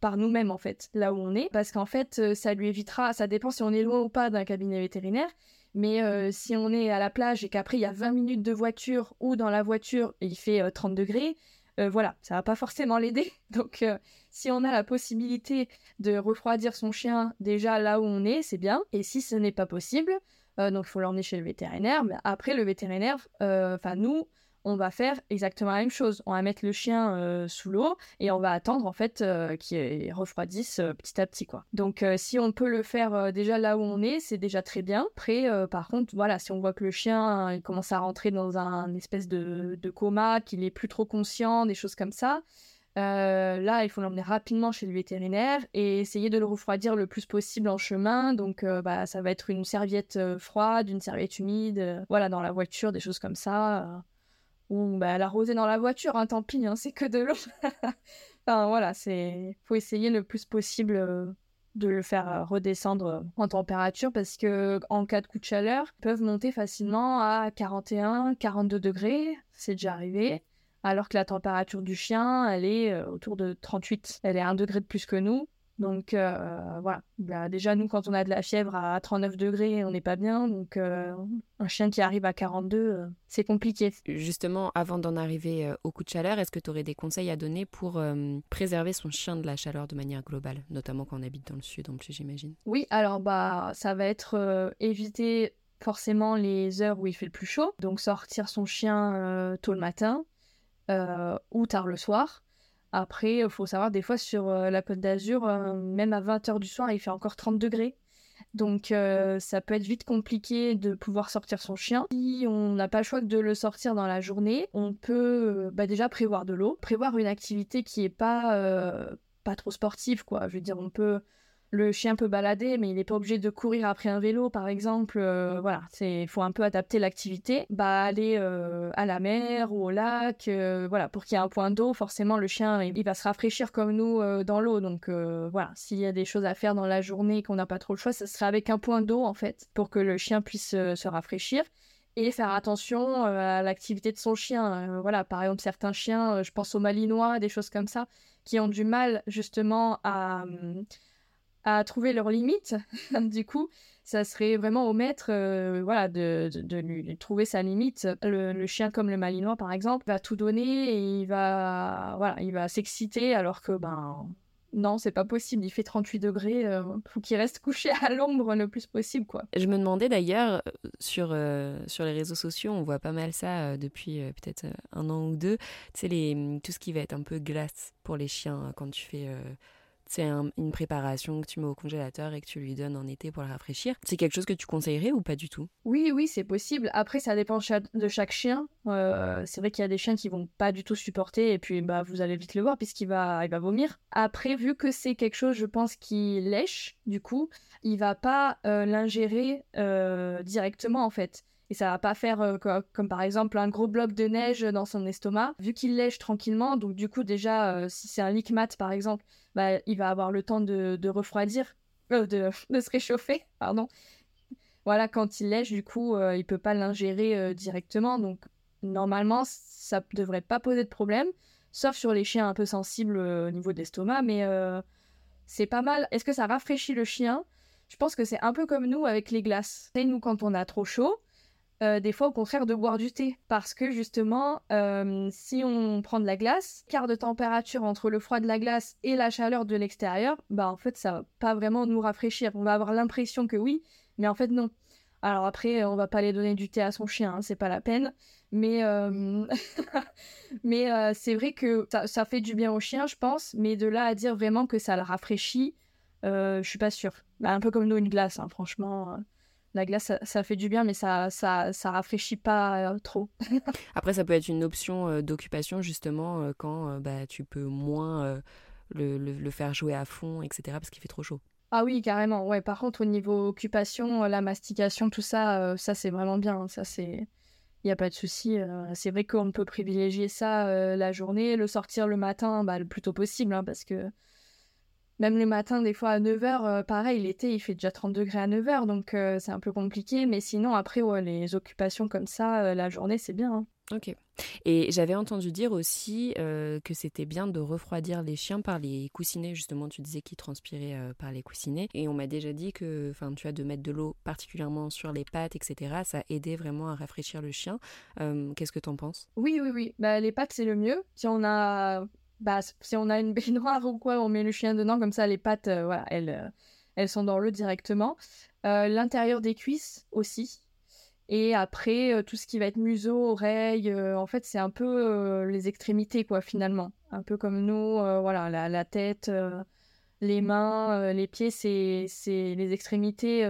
par nous-mêmes, en fait, là où on est. Parce qu'en fait, ça lui évitera, ça dépend si on est loin ou pas d'un cabinet vétérinaire, mais euh, si on est à la plage et qu'après il y a 20 minutes de voiture ou dans la voiture il fait 30 euh, degrés, euh, voilà, ça va pas forcément l'aider. *laughs* Donc si on a la possibilité de refroidir son chien déjà là où on est, c'est bien. Et si ce n'est pas possible, donc il faut l'emmener chez le vétérinaire. Après le vétérinaire, enfin nous, on va faire exactement la même chose. On va mettre le chien euh, sous l'eau et on va attendre en fait euh, qu'il refroidisse euh, petit à petit. Donc si on peut le faire déjà là où on est, c'est déjà très bien. Après par contre voilà, si on voit que le chien commence à rentrer dans un espèce de, coma, qu'il est plus trop conscient, des choses comme ça. là, il faut l'emmener rapidement chez le vétérinaire et essayer de le refroidir le plus possible en chemin. Donc, bah, ça va être une serviette froide, une serviette humide, voilà, dans la voiture, des choses comme ça ou bah, l'arroser dans la voiture, hein, tant pis, hein, c'est que de l'eau. *laughs* enfin voilà, c'est faut essayer le plus possible euh, de le faire euh, redescendre euh, en température parce que en cas de coup de chaleur, ils peuvent monter facilement à 41, 42 degrés, c'est déjà arrivé. Alors que la température du chien, elle est autour de 38. Elle est un degré de plus que nous. Donc euh, voilà, bah, déjà nous quand on a de la fièvre à 39 degrés, on n'est pas bien. Donc euh, un chien qui arrive à 42, euh, c'est compliqué. Justement, avant d'en arriver au coup de chaleur, est-ce que tu aurais des conseils à donner pour préserver son chien de la chaleur de manière globale, notamment quand on habite dans le sud en plus, j'imagine? Oui, alors bah ça va être éviter forcément les heures où il fait le plus chaud, donc sortir son chien tôt le matin ou tard le soir. Après, il faut savoir, des fois, sur euh, la Côte d'Azur, euh, même à 20h du soir, il fait encore 30 degrés. Donc, euh, ça peut être vite compliqué de pouvoir sortir son chien. Si on n'a pas le choix de le sortir dans la journée, on peut bah, déjà prévoir de l'eau, prévoir une activité qui est pas, pas trop sportive, quoi. Je veux dire, on peut le chien peut balader, mais il n'est pas obligé de courir après un vélo, par exemple. Euh, voilà, c'est faut un peu adapter l'activité. Bah aller euh, à la mer ou au lac, euh, voilà, pour qu'il y ait un point d'eau. Forcément, le chien il, va se rafraîchir comme nous dans l'eau. Donc voilà, s'il y a des choses à faire dans la journée et qu'on n'a pas trop le choix, ce sera avec un point d'eau en fait, pour que le chien puisse se rafraîchir et faire attention à l'activité de son chien. voilà, par exemple, certains chiens, je pense aux malinois, des choses comme ça, qui ont du mal justement à, hum, à trouver leurs limites. *laughs* du coup, ça serait vraiment au maître euh, voilà, de, de, lui trouver sa limite. Le, chien comme le malinois, par exemple, va tout donner et il va, voilà, il va s'exciter alors que, ben, non, c'est pas possible. Il fait 38 degrés. Euh, faut qu'il reste couché à l'ombre le plus possible, quoi. Je me demandais d'ailleurs, euh, sur, sur les réseaux sociaux, on voit pas mal ça depuis peut-être un an ou deux. Tu les, tout ce qui va être un peu glace pour les chiens quand tu fais c'est une préparation que tu mets au congélateur et que tu lui donnes en été pour le rafraîchir. C'est quelque chose que tu conseillerais ou pas du tout? Oui, oui, c'est possible. Après, ça dépend de chaque chien. Euh, c'est vrai qu'il y a des chiens qui vont pas du tout supporter et puis bah vous allez vite le voir puisqu'il va, il va vomir. Après, vu que c'est quelque chose, je pense, qui lèche, du coup, il va pas euh, l'ingérer euh, directement en fait et ça va pas faire comme par exemple un gros bloc de neige dans son estomac vu qu'il lèche tranquillement donc du coup déjà si c'est un lickmat par exemple bah, il va avoir le temps de, refroidir, euh, de, se réchauffer, *laughs* pardon. Voilà, quand il lèche, du coup, euh, il peut pas l'ingérer euh, directement. Donc, normalement, ça ne devrait pas poser de problème, sauf sur les chiens un peu sensibles au niveau de l'estomac. Mais c'est pas mal. Est-ce que ça rafraîchit le chien? Je pense que c'est un peu comme nous avec les glaces. Et nous, quand on a trop chaud, euh, des fois au contraire de boire du thé. Parce que justement, euh, si on prend de la glace, quart de température entre le froid de la glace et la chaleur de l'extérieur, bah en fait ça va pas vraiment nous rafraîchir. On va avoir l'impression que oui, mais en fait non. Alors après, on va pas aller donner du thé à son chien, hein, c'est pas la peine. Mais, euh, *laughs* mais c'est vrai que ça, fait du bien au chien, je pense. Mais de là à dire vraiment que ça le rafraîchit, je suis pas sûre. Bah, un peu comme nous, une glace, hein, franchement la glace, ça, fait du bien, mais ça, ça, ça rafraîchit pas euh, trop. *laughs* Après, ça peut être une option euh, d'occupation, justement, euh, quand bah, tu peux moins le, le, faire jouer à fond, etc., parce qu'il fait trop chaud. Ah oui, carrément. Ouais, par contre, au niveau occupation, la mastication, tout ça, ça, c'est vraiment bien. Ça, c'est. Il n'y a pas de souci. c'est vrai qu'on peut privilégier ça la journée, le sortir le matin bah, le plus tôt possible, hein, parce que même le matin, des fois à 9h, euh, pareil, l'été, il fait déjà 30 degrés à 9h, donc euh, c'est un peu compliqué. Mais sinon, après, les occupations comme ça, euh, la journée, c'est bien. Hein. Ok. Et j'avais entendu dire aussi que c'était bien de refroidir les chiens par les coussinets. Justement, tu disais qu'ils transpiraient par les coussinets. Et on m'a déjà dit que, enfin, tu as de mettre de l'eau particulièrement sur les pattes, etc. Ça aidait vraiment à rafraîchir le chien. Qu'est-ce que tu en penses? Oui, oui, oui. Bah, les pattes, c'est le mieux. Si on a bah, si on a une baignoire *laughs* ou quoi, on met le chien dedans, comme ça les pattes, euh, voilà, elles, euh, sont dans l'eau directement. Euh, l'intérieur des cuisses aussi. Et après, tout ce qui va être museau, oreille, en fait, c'est un peu les extrémités, quoi, finalement. Un peu comme nous, voilà, la, la tête, les mains, les pieds, c'est les extrémités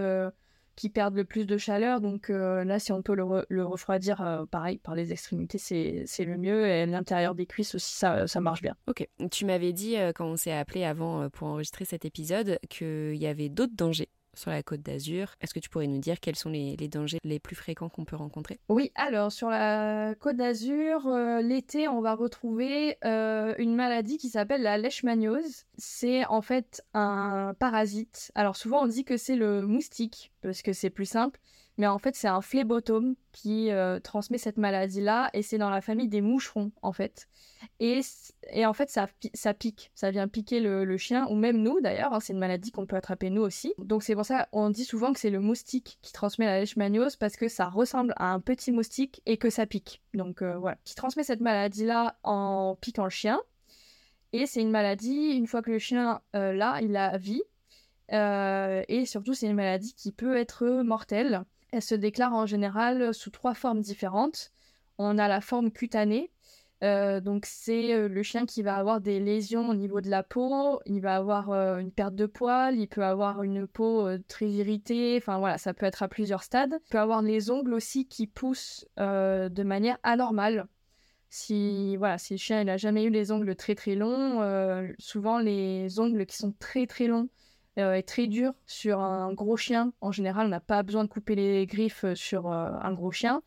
qui perdent le plus de chaleur. Donc euh, là, si on peut le, refroidir, euh, pareil, par les extrémités, c'est le mieux. Et l'intérieur des cuisses aussi, ça, ça marche bien. Ok. Tu m'avais dit, euh, quand on s'est appelé avant pour enregistrer cet épisode, qu'il y avait d'autres dangers sur la côte d'Azur. Est-ce que tu pourrais nous dire quels sont les, dangers les plus fréquents qu'on peut rencontrer? Oui, alors sur la côte d'Azur, euh, l'été, on va retrouver euh, une maladie qui s'appelle la leishmaniose. C'est en fait un parasite. Alors souvent on dit que c'est le moustique parce que c'est plus simple mais en fait c'est un phlébotome qui euh, transmet cette maladie-là et c'est dans la famille des moucherons en fait. Et, et en fait ça, ça pique, ça vient piquer le, chien ou même nous d'ailleurs, hein, c'est une maladie qu'on peut attraper nous aussi. Donc c'est pour ça on dit souvent que c'est le moustique qui transmet la leishmaniose parce que ça ressemble à un petit moustique et que ça pique. Donc euh, voilà, qui transmet cette maladie-là en piquant le chien. Et c'est une maladie, une fois que le chien euh, là, il a vie. et surtout, c'est une maladie qui peut être mortelle. Elle se déclare en général sous trois formes différentes. On a la forme cutanée, euh, donc c'est euh, le chien qui va avoir des lésions au niveau de la peau, il va avoir euh, une perte de poils, il peut avoir une peau très irritée, enfin voilà, ça peut être à plusieurs stades. Il peut avoir les ongles aussi qui poussent de manière anormale. Si voilà, si le chien n'a jamais eu les ongles très très longs, souvent les ongles qui sont très très longs euh, est très dur sur un gros chien. En général, on n'a pas besoin de couper les griffes euh, sur euh, un gros chien.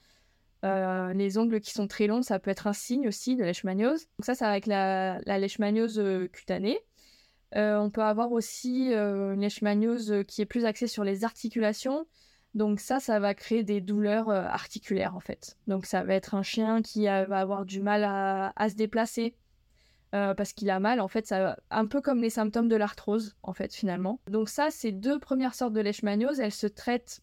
les ongles qui sont très longs, ça peut être un signe aussi de leishmaniose. Donc ça, c'est avec la, la leishmaniose cutanée. on peut avoir aussi une leishmaniose qui est plus axée sur les articulations. Donc ça, ça va créer des douleurs articulaires en fait. Donc ça va être un chien qui va avoir du mal à se déplacer, euh, parce qu'il a mal. En fait, ça, un peu comme les symptômes de l'arthrose, en fait, finalement. Donc ça, ces deux premières sortes de leishmaniose, elles se traitent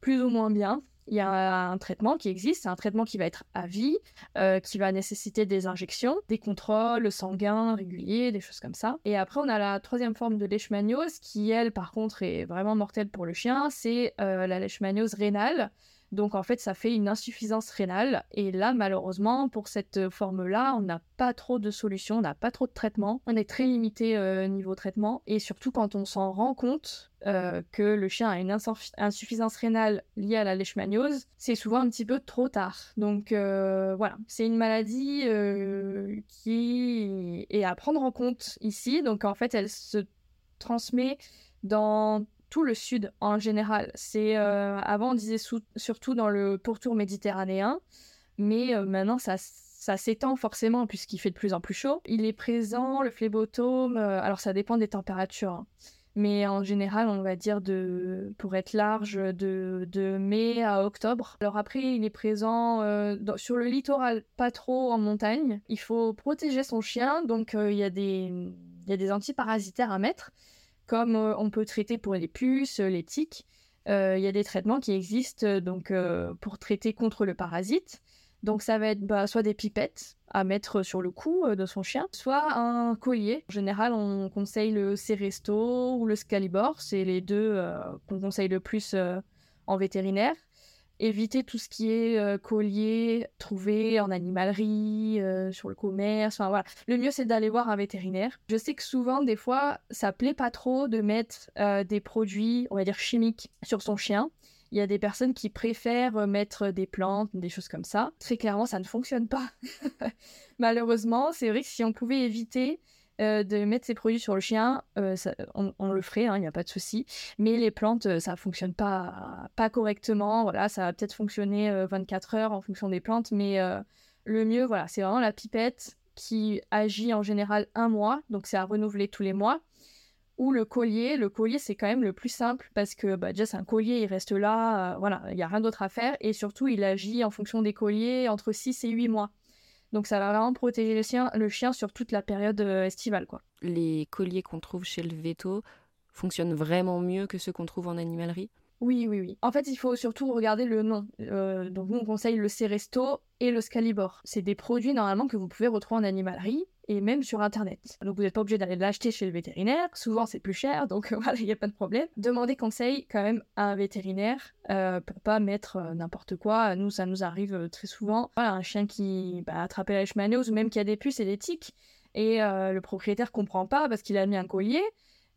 plus ou moins bien. Il y a un traitement qui existe, c'est un traitement qui va être à vie, euh, qui va nécessiter des injections, des contrôles sanguins réguliers, des choses comme ça. Et après, on a la troisième forme de leishmaniose qui, elle, par contre, est vraiment mortelle pour le chien, c'est euh, la leishmaniose rénale. Donc en fait, ça fait une insuffisance rénale. Et là, malheureusement, pour cette forme-là, on n'a pas trop de solutions, on n'a pas trop de traitement. On est très limité euh, niveau traitement. Et surtout quand on s'en rend compte euh, que le chien a une insuffisance rénale liée à la leishmaniose, c'est souvent un petit peu trop tard. Donc euh, voilà, c'est une maladie qui est à prendre en compte ici. Donc en fait, elle se transmet dans tout le sud en général. C'est euh, avant on disait surtout dans le pourtour méditerranéen, mais euh, maintenant ça ça s'étend forcément puisqu'il fait de plus en plus chaud. Il est présent le phlébotome. Euh, alors ça dépend des températures. Hein. Mais en général, on va dire de, pour être large, de, de mai à octobre. Alors après, il est présent sur le littoral, pas trop en montagne. Il faut protéger son chien, donc il y, a des, il y a des antiparasitaires à mettre comme euh, on peut traiter pour les puces, euh, les tiques. Euh, il y a des traitements qui existent donc pour traiter contre le parasite. Donc ça va être bah, soit des pipettes à mettre sur le cou de son chien, soit un collier. En général, on conseille le Ceresto ou le Scalibor, c'est les deux qu'on conseille le plus en vétérinaire éviter tout ce qui est euh, collier trouvé en animalerie, euh, sur le commerce. Enfin voilà. Le mieux c'est d'aller voir un vétérinaire. Je sais que souvent, des fois, ça plaît pas trop de mettre euh, des produits, on va dire chimiques, sur son chien. Il y a des personnes qui préfèrent mettre des plantes, des choses comme ça. Très clairement, ça ne fonctionne pas. *laughs* Malheureusement, c'est vrai que si on pouvait éviter euh, de mettre ces produits sur le chien, euh, on, le ferait, il hein, n'y a pas de souci. Mais les plantes, euh, ça fonctionne pas, pas correctement. Voilà, ça va peut-être fonctionner 24 heures en fonction des plantes, mais le mieux, voilà, c'est vraiment la pipette qui agit en général un mois, donc c'est à renouveler tous les mois. Ou le collier, le collier c'est quand même le plus simple parce que bah, déjà c'est un collier, il reste là, voilà, il n'y a rien d'autre à faire et surtout il agit en fonction des colliers entre 6 et 8 mois. Donc ça va vraiment protéger le chien, le chien sur toute la période euh, estivale. Quoi. Les colliers qu'on trouve chez le veto fonctionnent vraiment mieux que ceux qu'on trouve en animalerie? Oui, oui, oui. En fait, il faut surtout regarder le nom. Euh, donc, nous, on conseille le Ceresto et le Scalibor. C'est des produits, normalement, que vous pouvez retrouver en animalerie et même sur Internet. Donc, vous n'êtes pas obligé d'aller l'acheter chez le vétérinaire. Souvent, c'est plus cher, donc *laughs* voilà, il n'y a pas de problème. Demandez conseil quand même à un vétérinaire euh, pas mettre euh, n'importe quoi. Nous, ça nous arrive euh, très souvent. Voilà, un chien qui bah, a attrapé la leishmaniose ou même qui a des puces et des tiques. Et le propriétaire comprend pas parce qu'il a mis un collier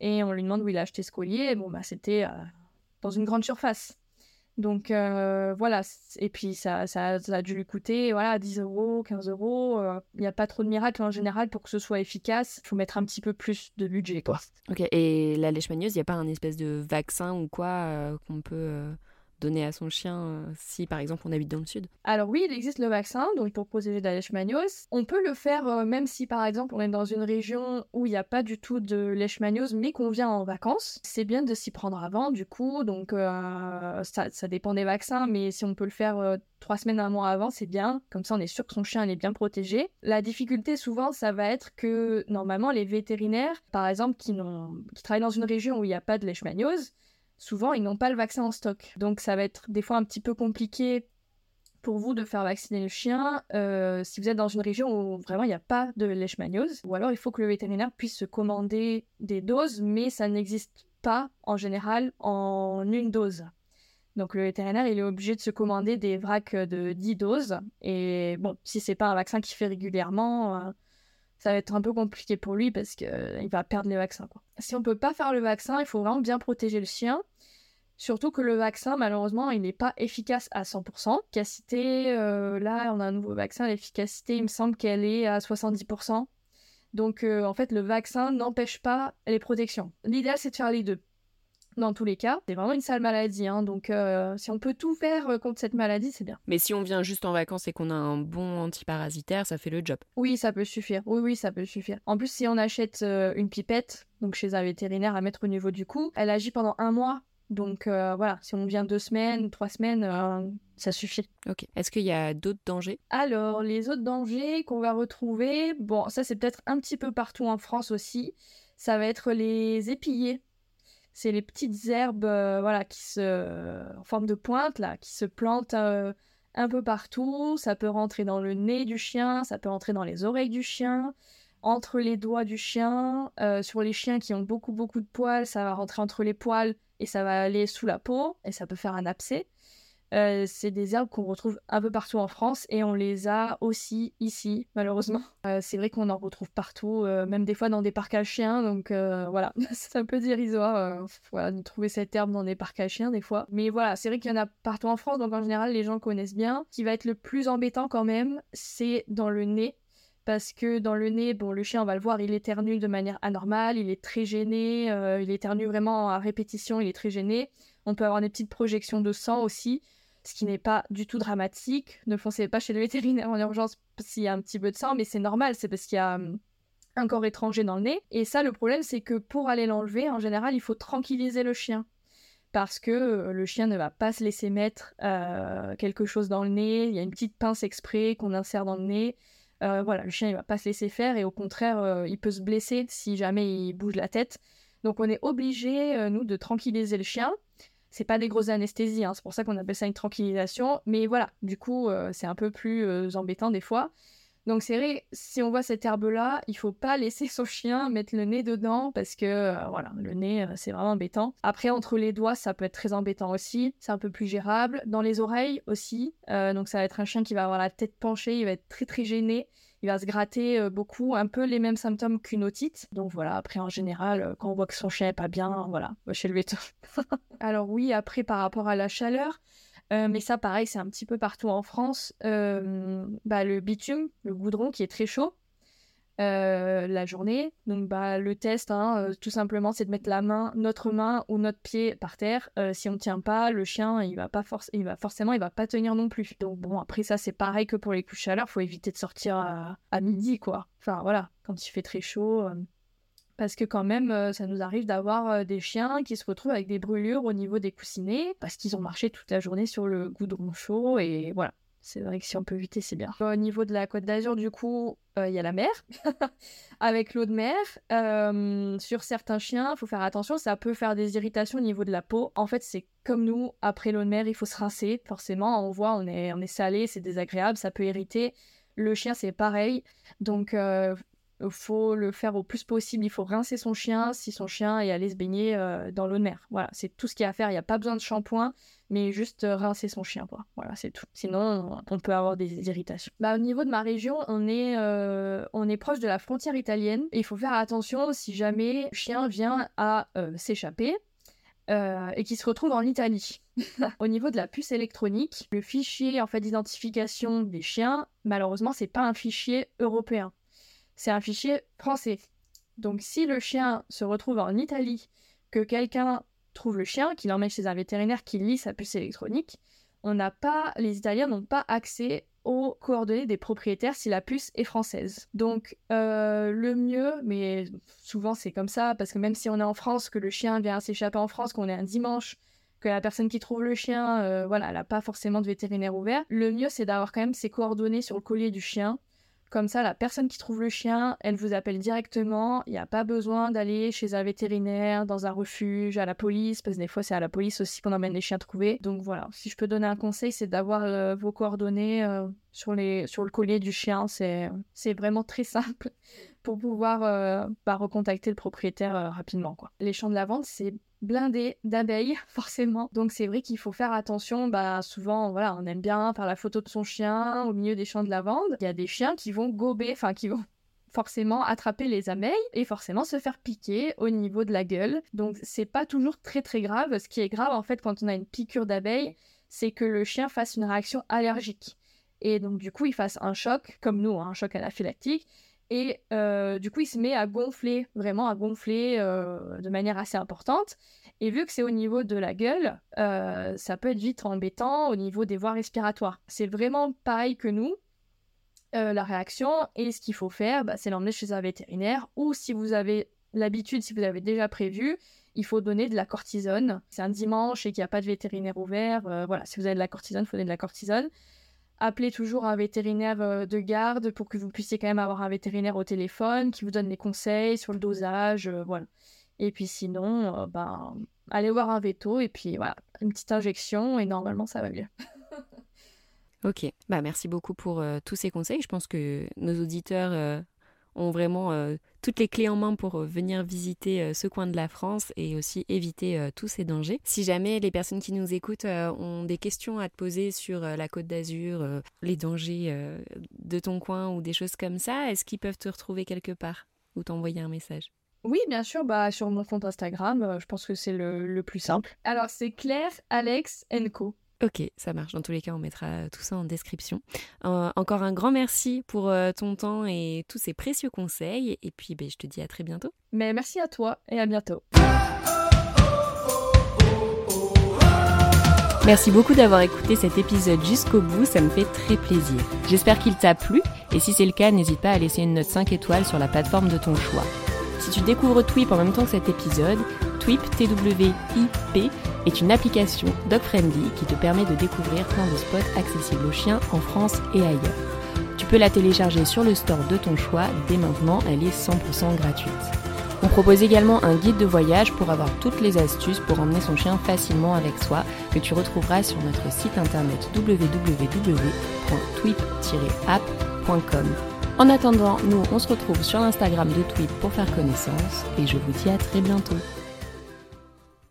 et on lui demande où il a acheté ce collier. bon, bah, c'était dans une grande surface. Donc euh, voilà, et puis ça, ça, a dû lui coûter voilà, 10 euros, 15 euros. Euh, il n'y a pas trop de miracles en général pour que ce soit efficace. Il faut mettre un petit peu plus de budget. Quoi. Ok, et la leishmaniose, il n'y a pas un espèce de vaccin ou quoi euh, qu'on peut donner à son chien euh, si par exemple on habite dans le sud Alors oui, il existe le vaccin donc pour protéger de la. On peut le faire euh, même si par exemple on est dans une région où il n'y a pas du tout de leishmaniose mais qu'on vient en vacances. C'est bien de s'y prendre avant du coup donc euh, ça, dépend des vaccins mais si on peut le faire trois semaines, un mois avant, c'est bien. Comme ça, on est sûr que son chien est bien protégé. La difficulté, souvent, ça va être que normalement, les vétérinaires, par exemple, qui, qui travaillent dans une région où il n'y a pas de leishmaniose, souvent ils n'ont pas le vaccin en stock. Donc ça va être des fois un petit peu compliqué pour vous de faire vacciner le chien euh, si vous êtes dans une région où vraiment il n'y a pas de leishmaniose. Ou alors il faut que le vétérinaire puisse se commander des doses, mais ça n'existe pas en général en une dose. Donc le vétérinaire, il est obligé de se commander des vracs de 10 doses. Et bon, si c'est pas un vaccin qu'il fait régulièrement, euh, ça va être un peu compliqué pour lui parce qu'il euh, va perdre les vaccins. Quoi. Si on peut pas faire le vaccin, il faut vraiment bien protéger le chien. Surtout que le vaccin, malheureusement, il n'est pas efficace à 100%. L'efficacité, euh, là, on a un nouveau vaccin, l'efficacité, il me semble qu'elle est à 70%. Donc, euh, en fait, le vaccin n'empêche pas les protections. L'idéal, c'est de faire les deux dans tous les cas. C'est vraiment une sale maladie, hein, donc euh, si on peut tout faire euh, contre cette maladie, c'est bien. Mais si on vient juste en vacances et qu'on a un bon antiparasitaire, ça fait le job. Oui, ça peut suffire. Oui, oui, ça peut suffire. En plus, si on achète euh, une pipette, donc chez un vétérinaire à mettre au niveau du cou, elle agit pendant un mois. Donc voilà, si on vient deux semaines, trois semaines, ça suffit. Ok. Est-ce qu'il y a d'autres dangers? Alors, les autres dangers qu'on va retrouver, bon, ça c'est peut-être un petit peu partout en France aussi, ça va être les épillés c'est les petites herbes euh, voilà qui se en forme de pointe là qui se plantent euh, un peu partout. Ça peut rentrer dans le nez du chien ça peut rentrer dans les oreilles du chien entre les doigts du chien euh, sur les chiens qui ont beaucoup beaucoup de poils ça va rentrer entre les poils et ça va aller sous la peau et ça peut faire un abcès euh, c'est des herbes qu'on retrouve un peu partout en France et on les a aussi ici, malheureusement. Euh, c'est vrai qu'on en retrouve partout, euh, même des fois dans des parcs à chiens, donc voilà, *laughs* c'est un peu dérisoire voilà, de trouver cette herbe dans des parcs à chiens des fois. Mais voilà, c'est vrai qu'il y en a partout en France, donc en général les gens connaissent bien. Ce qui va être le plus embêtant quand même, c'est dans le nez parce que dans le nez, bon, le chien, on va le voir, il éternue de manière anormale, il est très gêné, il éternue vraiment à répétition, il est très gêné. On peut avoir des petites projections de sang aussi ce qui n'est pas du tout dramatique. Ne foncez pas chez le vétérinaire en urgence s'il y a un petit peu de sang, mais c'est normal, c'est parce qu'il y a hum, un corps étranger dans le nez. Et ça, le problème, c'est que pour aller l'enlever, en général, il faut tranquilliser le chien. Parce que euh, le chien ne va pas se laisser mettre euh, quelque chose dans le nez. Il y a une petite pince exprès qu'on insère dans le nez. Euh, voilà, le chien, il va pas se laisser faire et au contraire, il peut se blesser si jamais il bouge la tête. Donc on est obligé, nous, de tranquilliser le chien c'est pas des grosses anesthésies, hein, c'est pour ça qu'on appelle ça une tranquillisation. Mais voilà, du coup, euh, c'est un peu plus euh, embêtant des fois. Donc c'est vrai, si on voit cette herbe-là, il faut pas laisser son chien mettre le nez dedans parce que euh, voilà, le nez c'est vraiment embêtant. Après entre les doigts, ça peut être très embêtant aussi, c'est un peu plus gérable. Dans les oreilles aussi, donc ça va être un chien qui va avoir la tête penchée, il va être très très gêné il va se gratter euh, beaucoup, un peu les mêmes symptômes qu'une otite. Donc voilà, après en général, euh, quand on voit que son chien est pas bien, voilà, chez le véto. *laughs* Alors oui, après par rapport à la chaleur, euh, mais ça pareil, c'est un petit peu partout en France, bah, le bitume, le goudron qui est très chaud, euh, la journée. Donc bah, le test, hein, euh, tout simplement, c'est de mettre la main, notre main ou notre pied par terre. Euh, si on ne tient pas, le chien, il va pas il va forcément, il va pas tenir non plus. Donc bon, après ça, c'est pareil que pour les de chaleur, faut éviter de sortir à, midi, quoi. Enfin voilà, quand il fait très chaud. Parce que quand même, ça nous arrive d'avoir des chiens qui se retrouvent avec des brûlures au niveau des coussinets parce qu'ils ont marché toute la journée sur le goudron chaud et voilà. C'est vrai que si on peut éviter, c'est bien. Au niveau de la Côte d'Azur, du coup, euh, il y a la mer, *laughs* avec l'eau de mer. Euh, sur certains chiens, il faut faire attention, ça peut faire des irritations au niveau de la peau. En fait, c'est comme nous, après l'eau de mer, il faut se rincer. Forcément, on voit, on est, salé, c'est désagréable, ça peut irriter. Le chien, c'est pareil. Donc, euh, faut le faire au plus possible. Il faut rincer son chien si son chien est allé se baigner euh, dans l'eau de mer. Voilà, c'est tout ce qu'il y a à faire. Il n'y a pas besoin de shampoing, mais juste euh, rincer son chien. Quoi. Voilà, c'est tout. Sinon, on peut avoir des irritations. Bah, au niveau de ma région, on est, euh, on est proche de la frontière italienne. il faut faire attention si jamais le chien vient à s'échapper. euh, et qui se retrouve en Italie. *laughs* Au niveau de la puce électronique, le fichier en fait d'identification des chiens, malheureusement, c'est pas un fichier européen. C'est un fichier français. Donc si le chien se retrouve en Italie, que quelqu'un trouve le chien, qu'il l'emmène chez un vétérinaire qui lit sa puce électronique, on n'a pas, les Italiens n'ont pas accès aux coordonnées des propriétaires si la puce est française. Donc euh, le mieux, mais souvent c'est comme ça, parce que même si on est en France, que le chien vient s'échapper en France, qu'on est un dimanche, que la personne qui trouve le chien, euh, voilà, elle n'a pas forcément de vétérinaire ouvert, le mieux c'est d'avoir quand même ses coordonnées sur le collier du chien comme ça, la personne qui trouve le chien, elle vous appelle directement. Il n'y a pas besoin d'aller chez un vétérinaire, dans un refuge, à la police, parce que des fois, c'est à la police aussi qu'on emmène les chiens trouvés. Donc voilà, si je peux donner un conseil, c'est d'avoir euh, vos coordonnées euh, sur, le collier du chien. C'est vraiment très simple pour pouvoir euh, bah, recontacter le propriétaire rapidement. Quoi. Les champs de lavande, c'est blindé d'abeilles, *laughs* forcément. Donc c'est vrai qu'il faut faire attention. Bah, souvent, voilà, on aime bien faire la photo de son chien au milieu des champs de lavande. Il y a des chiens qui vont gober, enfin qui vont forcément attraper les abeilles et forcément se faire piquer au niveau de la gueule. Donc c'est pas toujours très très grave. Ce qui est grave en fait quand on a une piqûre d'abeille, c'est que le chien fasse une réaction allergique. Et donc du coup il fasse un choc, comme nous, hein, un choc anaphylactique, et euh, du coup, il se met à gonfler, vraiment à gonfler euh, de manière assez importante. Et vu que c'est au niveau de la gueule, euh, ça peut être vite embêtant au niveau des voies respiratoires. C'est vraiment pareil que nous, la réaction. Et ce qu'il faut faire, bah, c'est l'emmener chez un vétérinaire. Ou si vous avez l'habitude, si vous avez déjà prévu, il faut donner de la cortisone. C'est un dimanche et qu'il n'y a pas de vétérinaire ouvert. voilà, si vous avez de la cortisone, il faut donner de la cortisone appelez toujours un vétérinaire euh, de garde pour que vous puissiez quand même avoir un vétérinaire au téléphone qui vous donne des conseils sur le dosage, euh, voilà. Et puis sinon, euh, ben, allez voir un veto et puis voilà, une petite injection et normalement ça va mieux. *laughs* ok, bah merci beaucoup pour tous ces conseils. Je pense que nos auditeurs ont vraiment euh, toutes les clés en main pour euh, venir visiter euh, ce coin de la France et aussi éviter tous ces dangers. Si jamais les personnes qui nous écoutent ont des questions à te poser sur la Côte d'Azur, les dangers de ton coin ou des choses comme ça, est-ce qu'ils peuvent te retrouver quelque part ou t'envoyer un message? Oui, bien sûr, bah, sur mon compte Instagram, je pense que c'est le, le, plus simple. Alors, c'est Claire Alex Co. Ok, ça marche. Dans tous les cas, on mettra euh, tout ça en description. Euh, encore un grand merci pour euh, ton temps et tous ces précieux conseils. Et puis, ben, je te dis à très bientôt. Mais merci à toi et à bientôt. Merci beaucoup d'avoir écouté cet épisode jusqu'au bout, ça me fait très plaisir. J'espère qu'il t'a plu et si c'est le cas, n'hésite pas à laisser une note 5 étoiles sur la plateforme de ton choix. Si tu découvres Twip en même temps que cet épisode, Twip, T-W-I-P, est une application dog-friendly qui te permet de découvrir plein de spots accessibles aux chiens en France et ailleurs. Tu peux la télécharger sur le store de ton choix, dès maintenant elle est 100% gratuite. On propose également un guide de voyage pour avoir toutes les astuces pour emmener son chien facilement avec soi que tu retrouveras sur notre site internet www.twip-app.com. En attendant, nous on se retrouve sur l'Instagram de Twip pour faire connaissance et je vous dis à très bientôt.